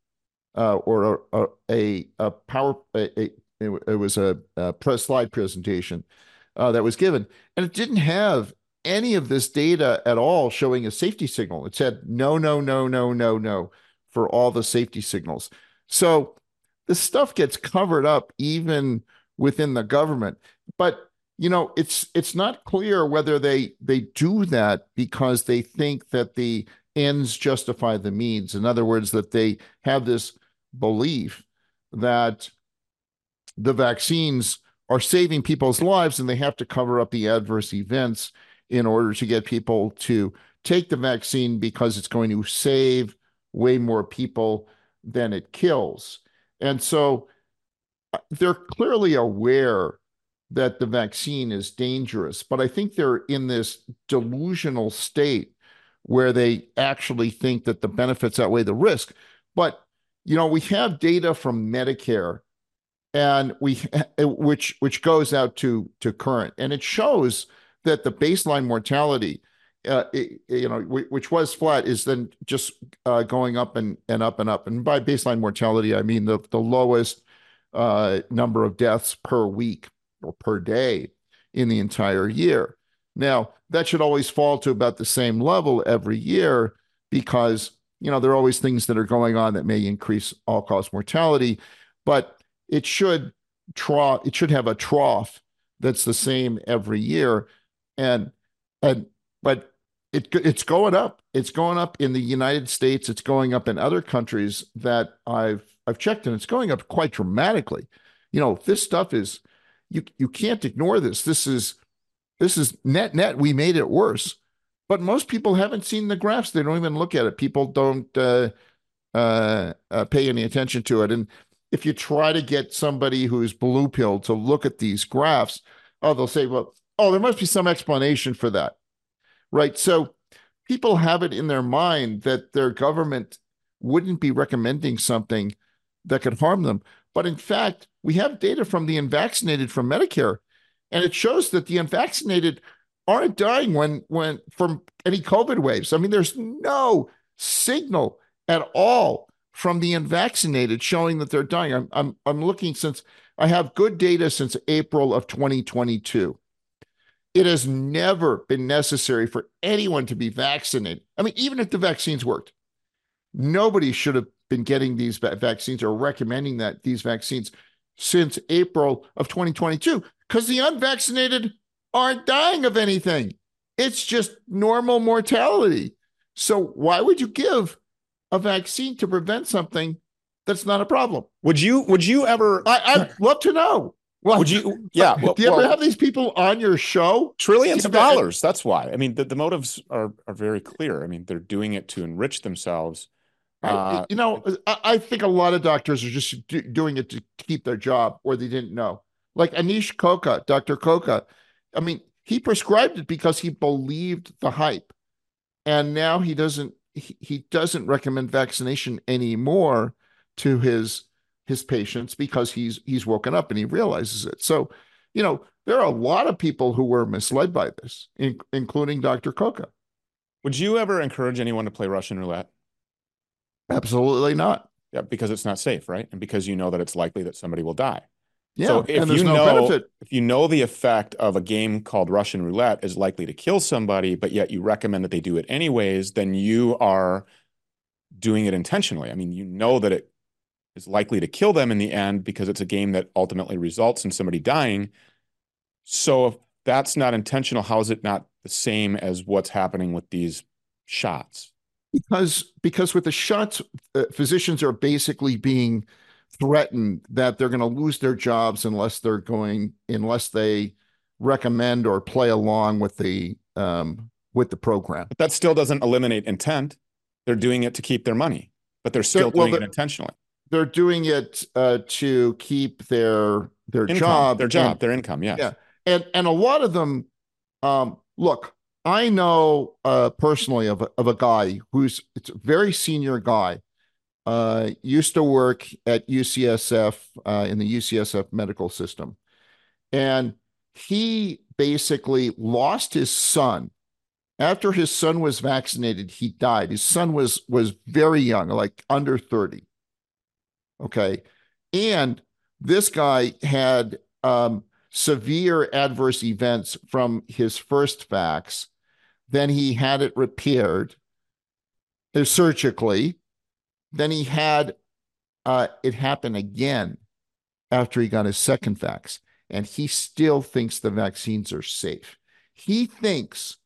uh, or a, a, a power, a, a, it was a, a slide presentation uh, that was given, and it didn't have any of this data at all showing a safety signal. It said no, no, no, no, no, no for all the safety signals. So this stuff gets covered up even within the government. But you know, it's it's not clear whether they they do that because they think that the ends justify the means. In other words, that they have this belief that the vaccines are saving people's lives and they have to cover up the adverse events in order to get people to take the vaccine because it's going to save way more people than it kills. And so uh, they're clearly aware that the vaccine is dangerous, but I think they're in this delusional state where they actually think that the benefits outweigh the risk. But you know, we have data from Medicare and we which which goes out to to current. And it shows that the baseline mortality uh, it, you know which was flat is then just uh, going up and and up and up. And by baseline mortality i mean the the lowest uh, number of deaths per week or per day in the entire year. Now that should always fall to about the same level every year because you know there are always things that are going on that may increase all cause mortality. But it should trough it should have a trough that's the same every year. And and but it it's going up. It's going up in the United States. It's going up in other countries that I've I've checked and it's going up quite dramatically. You know this stuff is you you can't ignore this. This is this is net net we made it worse. But most people haven't seen the graphs. They don't even look at it. People don't uh, uh, uh, pay any attention to it. And if you try to get somebody who's blue pill to look at these graphs, oh, they'll say, well, oh, there must be some explanation for that. Right. So people have it in their mind that their government wouldn't be recommending something that could harm them. But in fact, we have data from the unvaccinated from Medicare, and it shows that the unvaccinated aren't dying when when from any COVID waves. I mean, there's no signal at all from the unvaccinated showing that they're dying. I'm, I'm, I'm looking since I have good data since April of 2022. It has never been necessary for anyone to be vaccinated. I mean, even if the vaccines worked, nobody should have been getting these vaccines or recommending that these vaccines since April of 2022 because the unvaccinated aren't dying of anything. It's just normal mortality. So why would you give a vaccine to prevent something that's not a problem. Would you would you ever I, would love to know. Well, would you yeah, well, do you ever well, have these people on your show? Trillions of dollars. That's why. I mean, the, the motives are are very clear. I mean, they're doing it to enrich themselves. Uh, you know, I, I, think a lot of doctors are just do, doing it to keep their job or they didn't know. Like Anish Koka, Dr. Koka. I mean, he prescribed it because he believed the hype. And now he doesn't he, he doesn't recommend vaccination anymore to his his patients because he's he's woken up and he realizes it. So, you know, there are a lot of people who were misled by this, in, including Dr. Koka. Would you ever encourage anyone to play Russian roulette? Absolutely not. Yeah, because it's not safe, right? And because you know that it's likely that somebody will die. Yeah, so if you no know benefit. if you know the effect of a game called Russian roulette is likely to kill somebody, but yet you recommend that they do it anyways, then you are doing it intentionally. I mean, you know that it is likely to kill them in the end because it's a game that ultimately results in somebody dying. So if that's not intentional, how is it not the same as what's happening with these shots? Because because with the shots, uh, physicians are basically being threatened that they're going to lose their jobs unless they're going unless they recommend or play along with the um, with the program. But that still doesn't eliminate intent. They're doing it to keep their money, but they're still well, doing it intentionally. They're doing it uh, to keep their their income, job, their job, and, their income. Yes. Yeah, and and a lot of them. Um, look, I know uh, personally of a, of a guy who's it's a very senior guy uh, used to work at UCSF uh, in the UCSF medical system. And he basically lost his son. After his son was vaccinated, he died. His son was was very young, like under 30. Okay. And this guy had um, severe adverse events from his first vax Then he had it repaired uh, surgically. Then he had uh, it happen again after he got his second vax. And he still thinks the vaccines are safe. He thinks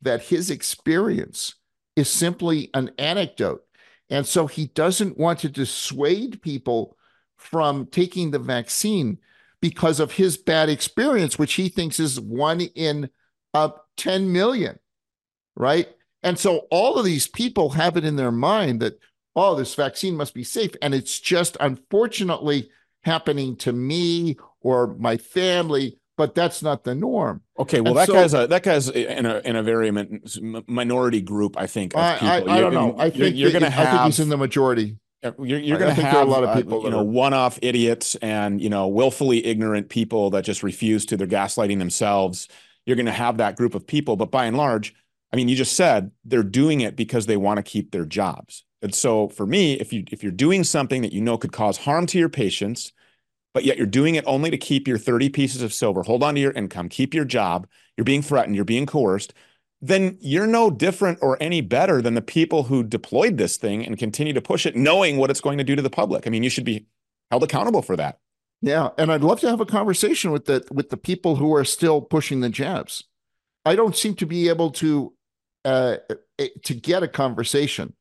that his experience is simply an anecdote. And so he doesn't want to dissuade people from taking the vaccine because of his bad experience, which he thinks is one in uh, 10 million, right? And so all of these people have it in their mind that, oh, this vaccine must be safe. And it's just unfortunately happening to me or my family, but that's not the norm. Okay, well, And that so- guy's a that guy's in a in a very min- minority group, I think. Of I, I. I You're- don't know. I you're- think you're going to I think have he's in the majority. You're, you're going to think have a lot of uh, people you know, are- one-off idiots and you know, willfully ignorant people that just refuse to. They're gaslighting themselves. You're going to have that group of people, but by and large, I mean, you just said they're doing it because they want to keep their jobs. And so, for me, if you if you're doing something that you know could cause harm to your patients, but yet you're doing it only to keep your 30 pieces of silver, hold on to your income, keep your job, you're being threatened, you're being coerced, then you're no different or any better than the people who deployed this thing and continue to push it, knowing what it's going to do to the public. I mean, you should be held accountable for that. Yeah, and I'd love to have a conversation with the with the people who are still pushing the jabs. I don't seem to be able to uh, eh, to get a conversation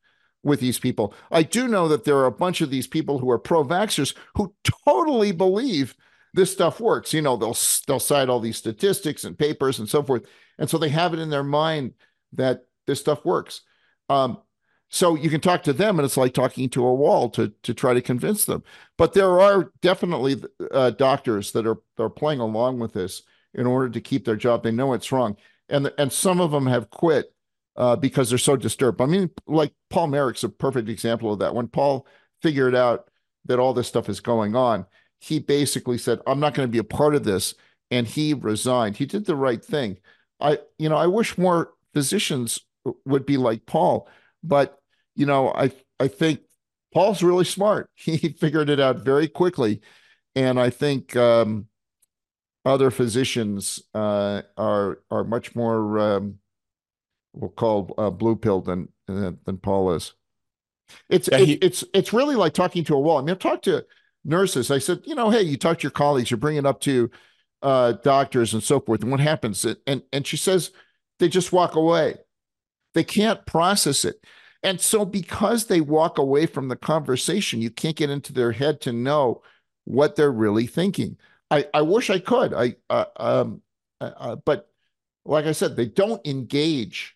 with these people. I do know that there are a bunch of these people who are pro-vaxxers who totally believe this stuff works. You know, they'll they'll cite all these statistics and papers and so forth, and so they have it in their mind that this stuff works. Um, so you can talk to them, and it's like talking to a wall to to try to convince them. But there are definitely uh, doctors that are are playing along with this in order to keep their job. They know it's wrong, and and some of them have quit uh, because they're so disturbed. I mean, like Paul Marik's a perfect example of that. When Paul figured out that all this stuff is going on, he basically said, "I'm not going to be a part of this," and he resigned. He did the right thing. I, you know, I wish more physicians would be like Paul, but you know, I I think Paul's really smart. He figured it out very quickly, and I think um, other physicians uh, are are much more um, we'll call uh, blue pill than uh, than Paul is. It's Yeah, it- he- it's it's really like talking to a wall. I mean, I've talked to nurses. I said, you know, hey, you talk to your colleagues, you bring it up to uh, doctors and so forth, and what happens? And and she says they just walk away. They can't process it. And so, because they walk away from the conversation, you can't get into their head to know what they're really thinking. I, I wish I could. I, uh, um, uh, uh, but like I said, they don't engage.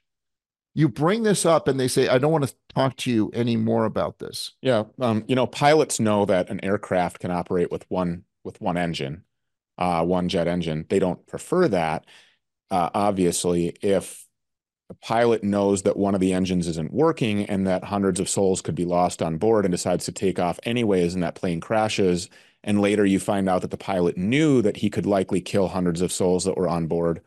You bring this up, and they say, "I don't want to talk to you anymore about this." Yeah, um, you know, pilots know that an aircraft can operate with one with one engine, uh, one jet engine. They don't prefer that. Uh, obviously, if a pilot knows that one of the engines isn't working and that hundreds of souls could be lost on board and decides to take off anyways, and that plane crashes, and later you find out that the pilot knew that he could likely kill hundreds of souls that were on board.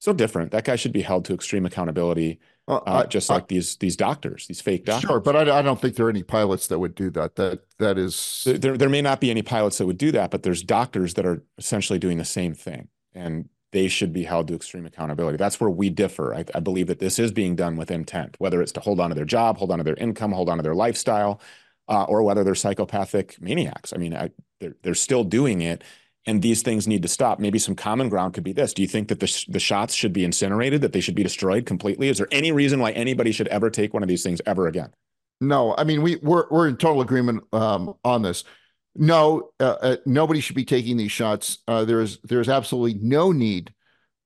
So different. That guy should be held to extreme accountability, Uh, uh, I- just I- like these these doctors, these fake doctors. Sure, but I, I don't think there are any pilots that would do that. That that is There- there, there may not be any pilots that would do that, but there's doctors that are essentially doing the same thing, and they should be held to extreme accountability. That's where we differ. I, I believe that this is being done with intent, whether it's to hold on to their job, hold on to their income, hold on to their lifestyle, uh, or whether they're psychopathic maniacs. I mean, I, they're they're still doing it, and these things need to stop. Maybe some common ground could be this: Do you think that the sh- the shots should be incinerated? That they should be destroyed completely? Is there any reason why anybody should ever take one of these things ever again? No, I mean we we're we're in total agreement um, on this. No, uh, uh, nobody should be taking these shots. Uh, there's there's absolutely no need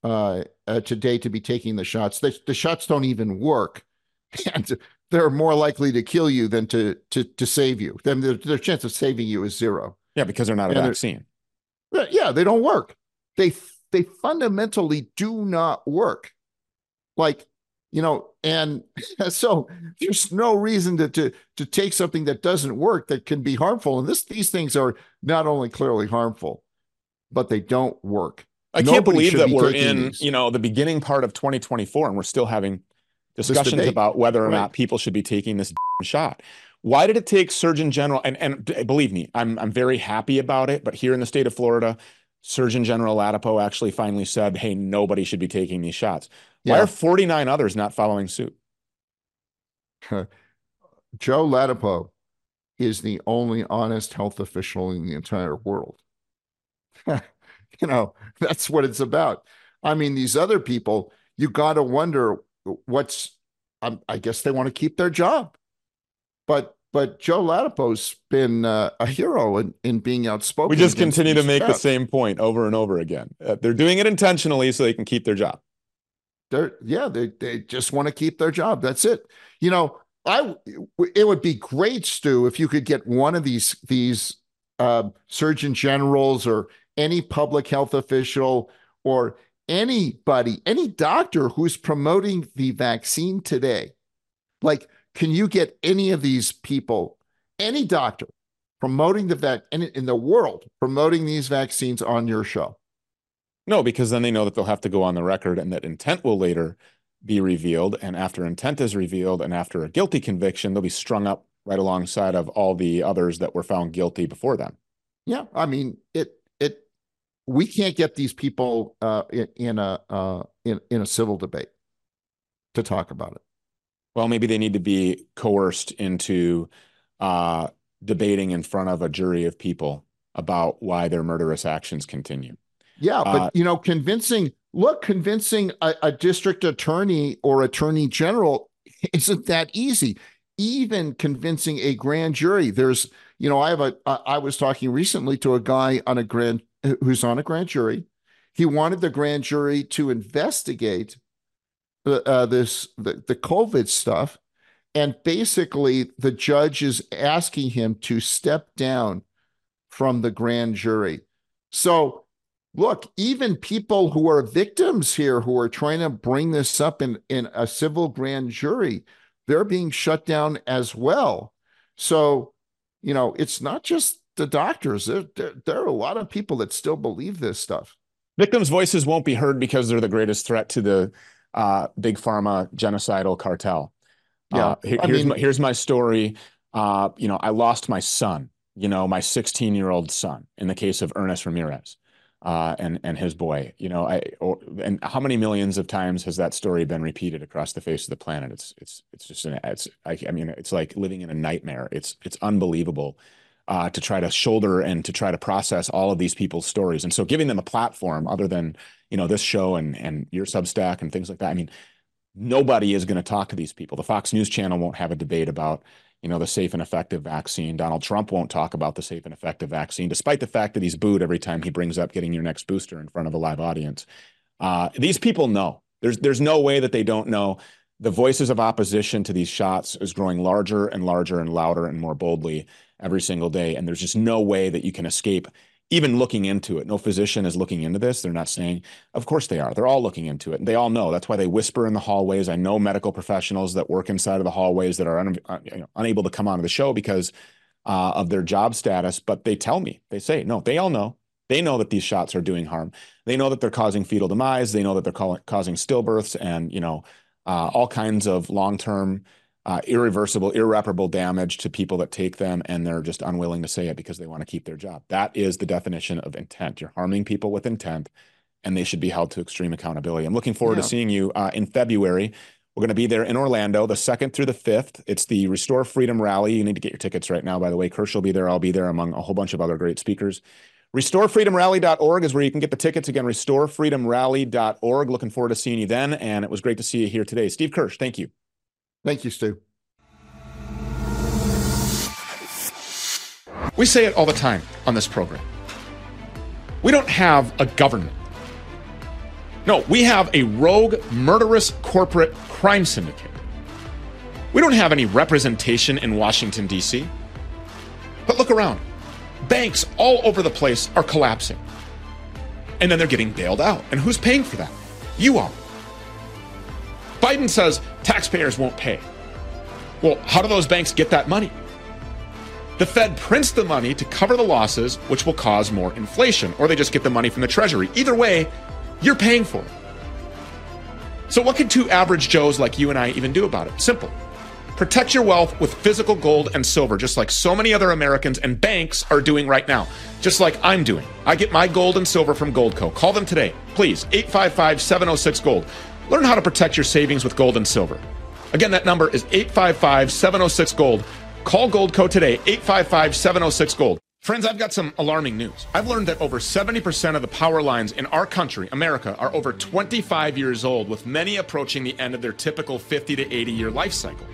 uh, uh, today to be taking the shots. The, the shots don't even work, and they're more likely to kill you than to to to save you. Then their, their chance of saving you is zero. Yeah, because they're not a And vaccine. Uh, Yeah, they don't work. They they fundamentally do not work. Like, you know, and so there's no reason to to to take something that doesn't work that can be harmful. And this these things are not only clearly harmful, but they don't work. I can't believe that be we're in, these. you know, the beginning part of 2024 and we're still having discussions about whether or Right. not people should be taking this shot. Why did it take Surgeon General and and believe me, I'm I'm very happy about it, but here in the state of Florida, Surgeon General Ladapo actually finally said, hey, nobody should be taking these shots. Yeah. Why are 49 others not following suit? Joe Ladapo is the only honest health official in the entire world. you know, that's what it's about. I mean, these other people, you got to wonder what's, um, I guess they want to keep their job. But but Joe Ladapo's been uh, a hero in, in being outspoken. We just continue to make the same point over and over again. Uh, they're doing it intentionally so they can keep their job. They're yeah, they they just want to keep their job. That's it. You know, I it would be great, Stew, if you could get one of these these uh, surgeon generals or any public health official or anybody, any doctor who's promoting the vaccine today. Like, can you get any of these people, any doctor promoting the in, in the world promoting these vaccines on your show? No, because then they know that they'll have to go on the record and that intent will later be revealed. And after intent is revealed and after a guilty conviction, they'll be strung up right alongside of all the others that were found guilty before them. Yeah, I mean it. We can't get these people uh, in, in a uh, in in a civil debate to talk about it. Well, maybe they need to be coerced into uh, debating in front of a jury of people about why their murderous actions continue. Yeah, but Uh, you know, convincing look, convincing a, a district attorney or attorney general isn't that easy. Even convincing a grand jury, there's you know, I have a I was talking recently to a guy on a grand who's on a grand jury. He wanted the grand jury to investigate the uh, this the, the COVID stuff, and basically the judge is asking him to step down from the grand jury. So look, even people who are victims here who are trying to bring this up in, in a civil grand jury, they're being shut down as well. So, you know, it's not just the doctors. There, there, there are a lot of people that still believe this stuff. Victims' voices won't be heard because they're the greatest threat to the uh, big pharma genocidal cartel. Yeah, Uh, here- here's mean- my, here's my story. Uh, you know, I lost my son. You know, my 16 year old son. In the case of Ernest Ramirez, uh, and and his boy. You know, I or, and how many millions of times has that story been repeated across the face of the planet? It's it's it's just an it's I, I mean it's like living in a nightmare. It's it's unbelievable uh, to try to shoulder and to try to process all of these people's stories. And so giving them a platform other than, you know, this show and, and your Substack and things like that. I mean, nobody is going to talk to these people. The Fox News channel won't have a debate about, you know, the safe and effective vaccine. Donald Trump won't talk about the safe and effective vaccine, despite the fact that he's booed every time he brings up getting your next booster in front of a live audience. Uh, these people know. There's there's no way that they don't know. The voices of opposition to these shots is growing larger and larger and louder and more boldly every single day. And there's just no way that you can escape even looking into it. No physician is looking into this. They're not saying, of course they are. They're all looking into it. And they all know. That's why they whisper in the hallways. I know medical professionals that work inside of the hallways that are un, uh, you know, unable to come onto the show because uh, of their job status, but they tell me, they say, no, they all know. They know that these shots are doing harm. They know that they're causing fetal demise. They know that they're call- causing stillbirths and, you know, uh, all kinds of long-term uh, irreversible, irreparable damage to people that take them, and they're just unwilling to say it because they want to keep their job. That is the definition of intent. You're harming people with intent, and they should be held to extreme accountability. I'm looking forward Yeah. to seeing you uh, in February. We're going to be there in Orlando, the second through the fifth. It's the Restore Freedom Rally. You need to get your tickets right now. By the way, Kirsch will be there. I'll be there among a whole bunch of other great speakers. RestoreFreedomRally.org is where you can get the tickets. Again, RestoreFreedomRally.org. Looking forward to seeing you then. And it was great to see you here today. Steve Kirsch, thank you. Thank you, Stew. We say it all the time on this program. We don't have a government. No, we have a rogue, murderous corporate crime syndicate. We don't have any representation in Washington, D.C. But look around. Banks all over the place are collapsing. And then they're getting bailed out. And who's paying for that? You are. Biden says taxpayers won't pay. Well, how do those banks get that money? The Fed prints the money to cover the losses, which will cause more inflation, or they just get the money from the Treasury. Either way, you're paying for it. So, what can two average Joes like you and I even do about it? Simple Protect your wealth with physical gold and silver, just like so many other Americans and banks are doing right now, just like I'm doing. I get my gold and silver from Goldco. Call them today, please, 855 706 Gold. Learn how to protect your savings with gold and silver. Again, that number is 855 706 Gold. Call Goldco today, 855 706 Gold. Friends, I've got some alarming news. I've learned that over 70% of the power lines in our country, America, are over 25 years old, with many approaching the end of their typical 50 to 80 year life cycle.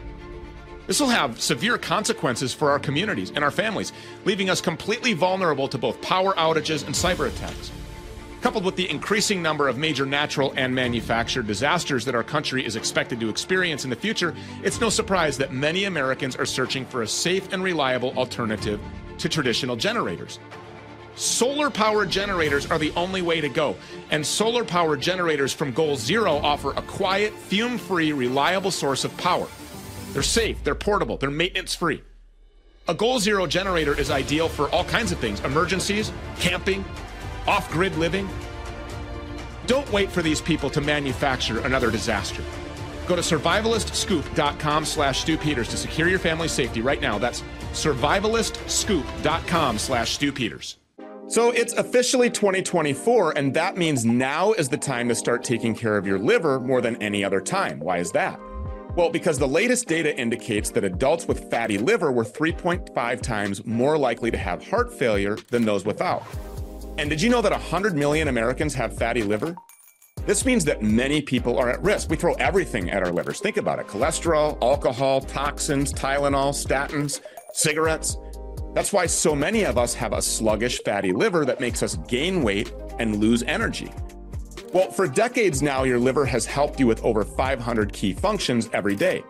This will have severe consequences for our communities and our families, leaving us completely vulnerable to both power outages and cyber attacks. Coupled with the increasing number of major natural and manufactured disasters that our country is expected to experience in the future, it's no surprise that many Americans are searching for a safe and reliable alternative to traditional generators. Solar powered generators are the only way to go, and solar powered generators from Goal Zero offer a quiet, fume free, reliable source of power. They're safe, they're portable, they're maintenance free. A Goal Zero generator is ideal for all kinds of things emergencies, camping, off grid living. Don't wait for these people to manufacture another disaster. Go to survivalistscoop.com slash Stew Peters to secure your family's safety right now. That's survivalistscoop.com slash Stew Peters. So it's officially 2024, and that means now is the time to start taking care of your liver more than any other time. Why is that? Well, because the latest data indicates that adults with fatty liver were 3.5 times more likely to have heart failure than those without. And did you know that 100 million Americans have fatty liver? This means that many people are at risk. We throw everything at our livers. Think about it cholesterol, alcohol, toxins, Tylenol, statins, cigarettes. That's why so many of us have a sluggish fatty liver that makes us gain weight and lose energy. Well, for decades now, your liver has helped you with over 500 key functions every day.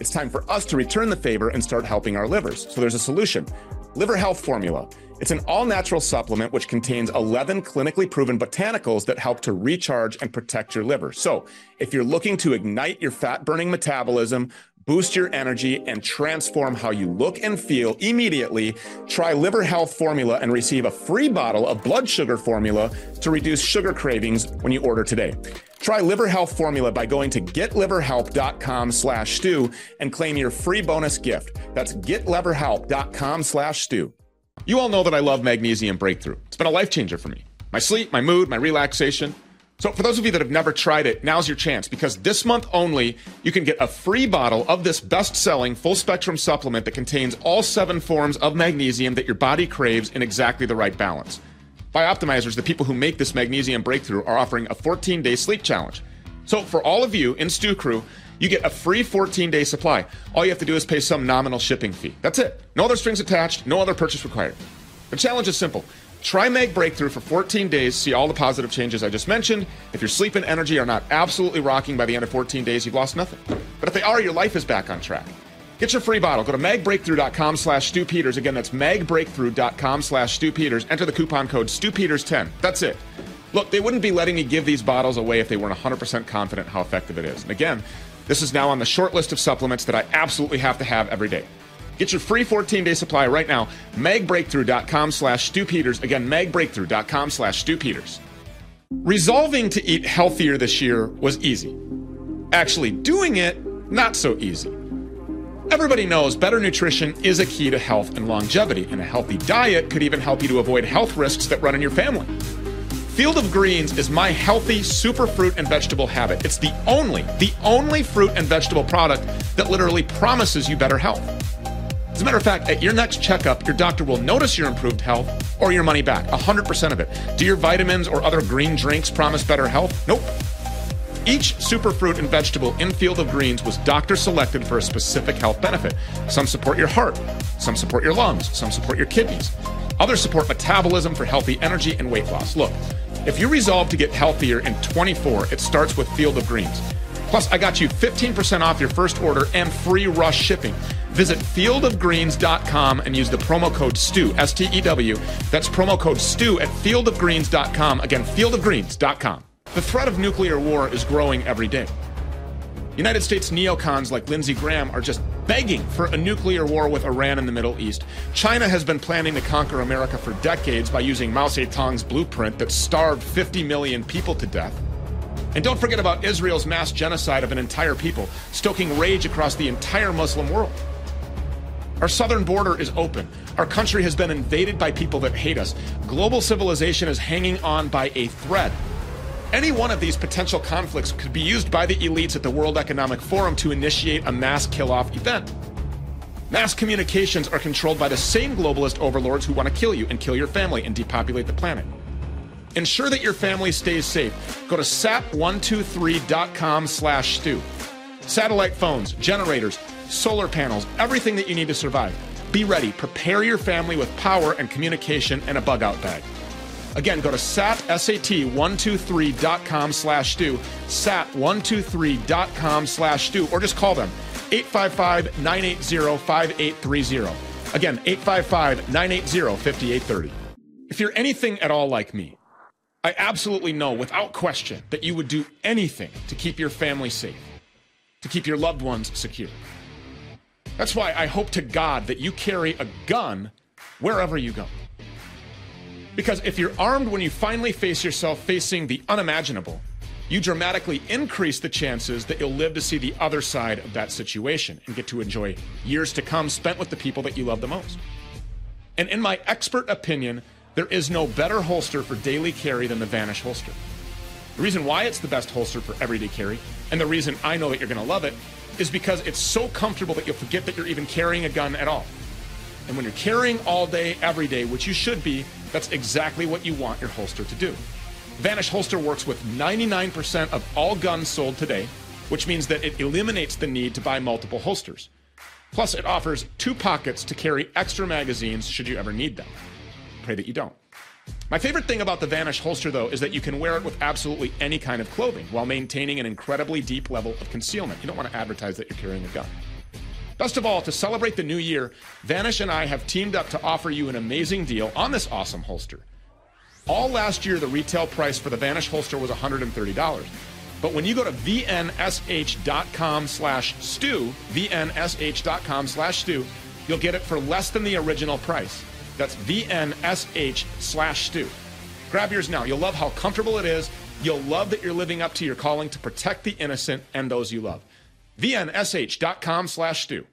It's time for us to return the favor and start helping our livers. So there's a solution Liver Health Formula. It's an all natural supplement which contains 11 clinically proven botanicals that help to recharge and protect your liver. So, if you're looking to ignite your fat burning metabolism, boost your energy, and transform how you look and feel immediately, try Liver Health Formula and receive a free bottle of blood sugar formula to reduce sugar cravings when you order today. Try Liver Health Formula by going to getliverhelp.com slash stew and claim your free bonus gift. That's getliverhelp.com slash stew. You all know that I love Magnesium Breakthrough. It's been a life changer for me. My sleep, my mood, my relaxation. So, for those of you that have never tried it, now's your chance because this month only, you can get a free bottle of this best selling full spectrum supplement that contains all seven forms of magnesium that your body craves in exactly the right balance. Bioptimizers, the people who make this magnesium breakthrough, are offering a 14 day sleep challenge. So, for all of you in Stew Crew, you get a free 14 day supply. All you have to do is pay some nominal shipping fee. That's it. No other strings attached, no other purchase required. The challenge is simple. Try Mag Breakthrough for 14 days, see all the positive changes I just mentioned. If your sleep and energy are not absolutely rocking by the end of 14 days, you've lost nothing. But if they are, your life is back on track. Get your free bottle. Go to magbreakthrough.com slash Stew Peters. Again, that's magbreakthrough.com slash Stew Peters. Enter the coupon code Stew Peters 10 That's it. Look, they wouldn't be letting me give these bottles away if they weren't 100% confident how effective it is. And again, this is now on the short list of supplements that I absolutely have to have every day. Get your free 14-day supply right now. Magbreakthrough.com slash Stew Peters. Again, magbreakthrough.com slash Stew Peters. Resolving to eat healthier this year was easy. Actually doing it, not so easy. Everybody knows better nutrition is a key to health and longevity, and a healthy diet could even help you to avoid health risks that run in your family. Field of Greens is my healthy super fruit and vegetable habit. It's the only, the only fruit and vegetable product that literally promises you better health. As a matter of fact, at your next checkup, your doctor will notice your improved health or your money back, 100% of it. Do your vitamins or other green drinks promise better health? Nope. Each superfruit and vegetable in Field of Greens was doctor selected for a specific health benefit. Some support your heart, some support your lungs, some support your kidneys. Others support metabolism for healthy energy and weight loss. Look, if you resolve to get healthier in 24, it starts with Field of Greens. Plus, I got you 15% off your first order and free rush shipping. Visit fieldofgreens.com and use the promo code STEW, S T E W. That's promo code STEW at fieldofgreens.com. Again, fieldofgreens.com. The threat of nuclear war is growing every day. United States neocons like Lindsey Graham are just begging for a nuclear war with Iran in the Middle East. China has been planning to conquer America for decades by using Mao Zedong's blueprint that starved 50 million people to death. And don't forget about Israel's mass genocide of an entire people, stoking rage across the entire Muslim world. Our southern border is open. Our country has been invaded by people that hate us. Global civilization is hanging on by a thread. Any one of these potential conflicts could be used by the elites at the World Economic Forum to initiate a mass kill off event. Mass communications are controlled by the same globalist overlords who want to kill you and kill your family and depopulate the planet. Ensure that your family stays safe. Go to sat123.com slash stew. Satellite phones, generators, solar panels, everything that you need to survive. Be ready. Prepare your family with power and communication and a bug out bag. Again, go to sat, sat123.com slash stew, sat123.com slash stew, or just call them 855-980-5830. Again, 855-980-5830. If you're anything at all like me, I absolutely know without question that you would do anything to keep your family safe, to keep your loved ones secure. That's why I hope to God that you carry a gun wherever you go. Because if you're armed when you finally face yourself facing the unimaginable, you dramatically increase the chances that you'll live to see the other side of that situation and get to enjoy years to come spent with the people that you love the most. And in my expert opinion, there is no better holster for daily carry than the Vanish holster. The reason why it's the best holster for everyday carry, and the reason I know that you're going to love it, is because it's so comfortable that you'll forget that you're even carrying a gun at all. And when you're carrying all day, every day, which you should be, that's exactly what you want your holster to do. Vanish Holster works with 99% of all guns sold today, which means that it eliminates the need to buy multiple holsters. Plus, it offers two pockets to carry extra magazines should you ever need them. Pray that you don't. My favorite thing about the Vanish holster, though, is that you can wear it with absolutely any kind of clothing while maintaining an incredibly deep level of concealment. You don't want to advertise that you're carrying a gun. Best of all, to celebrate the new year, Vanish and I have teamed up to offer you an amazing deal on this awesome holster. All last year, the retail price for the Vanish holster was $130. But when you go to vnsh.com slash stew, vnsh.com slash stew, you'll get it for less than the original price. That's vnsh slash stew. Grab yours now. You'll love how comfortable it is. You'll love that you're living up to your calling to protect the innocent and those you love. vnsh.com slash stew.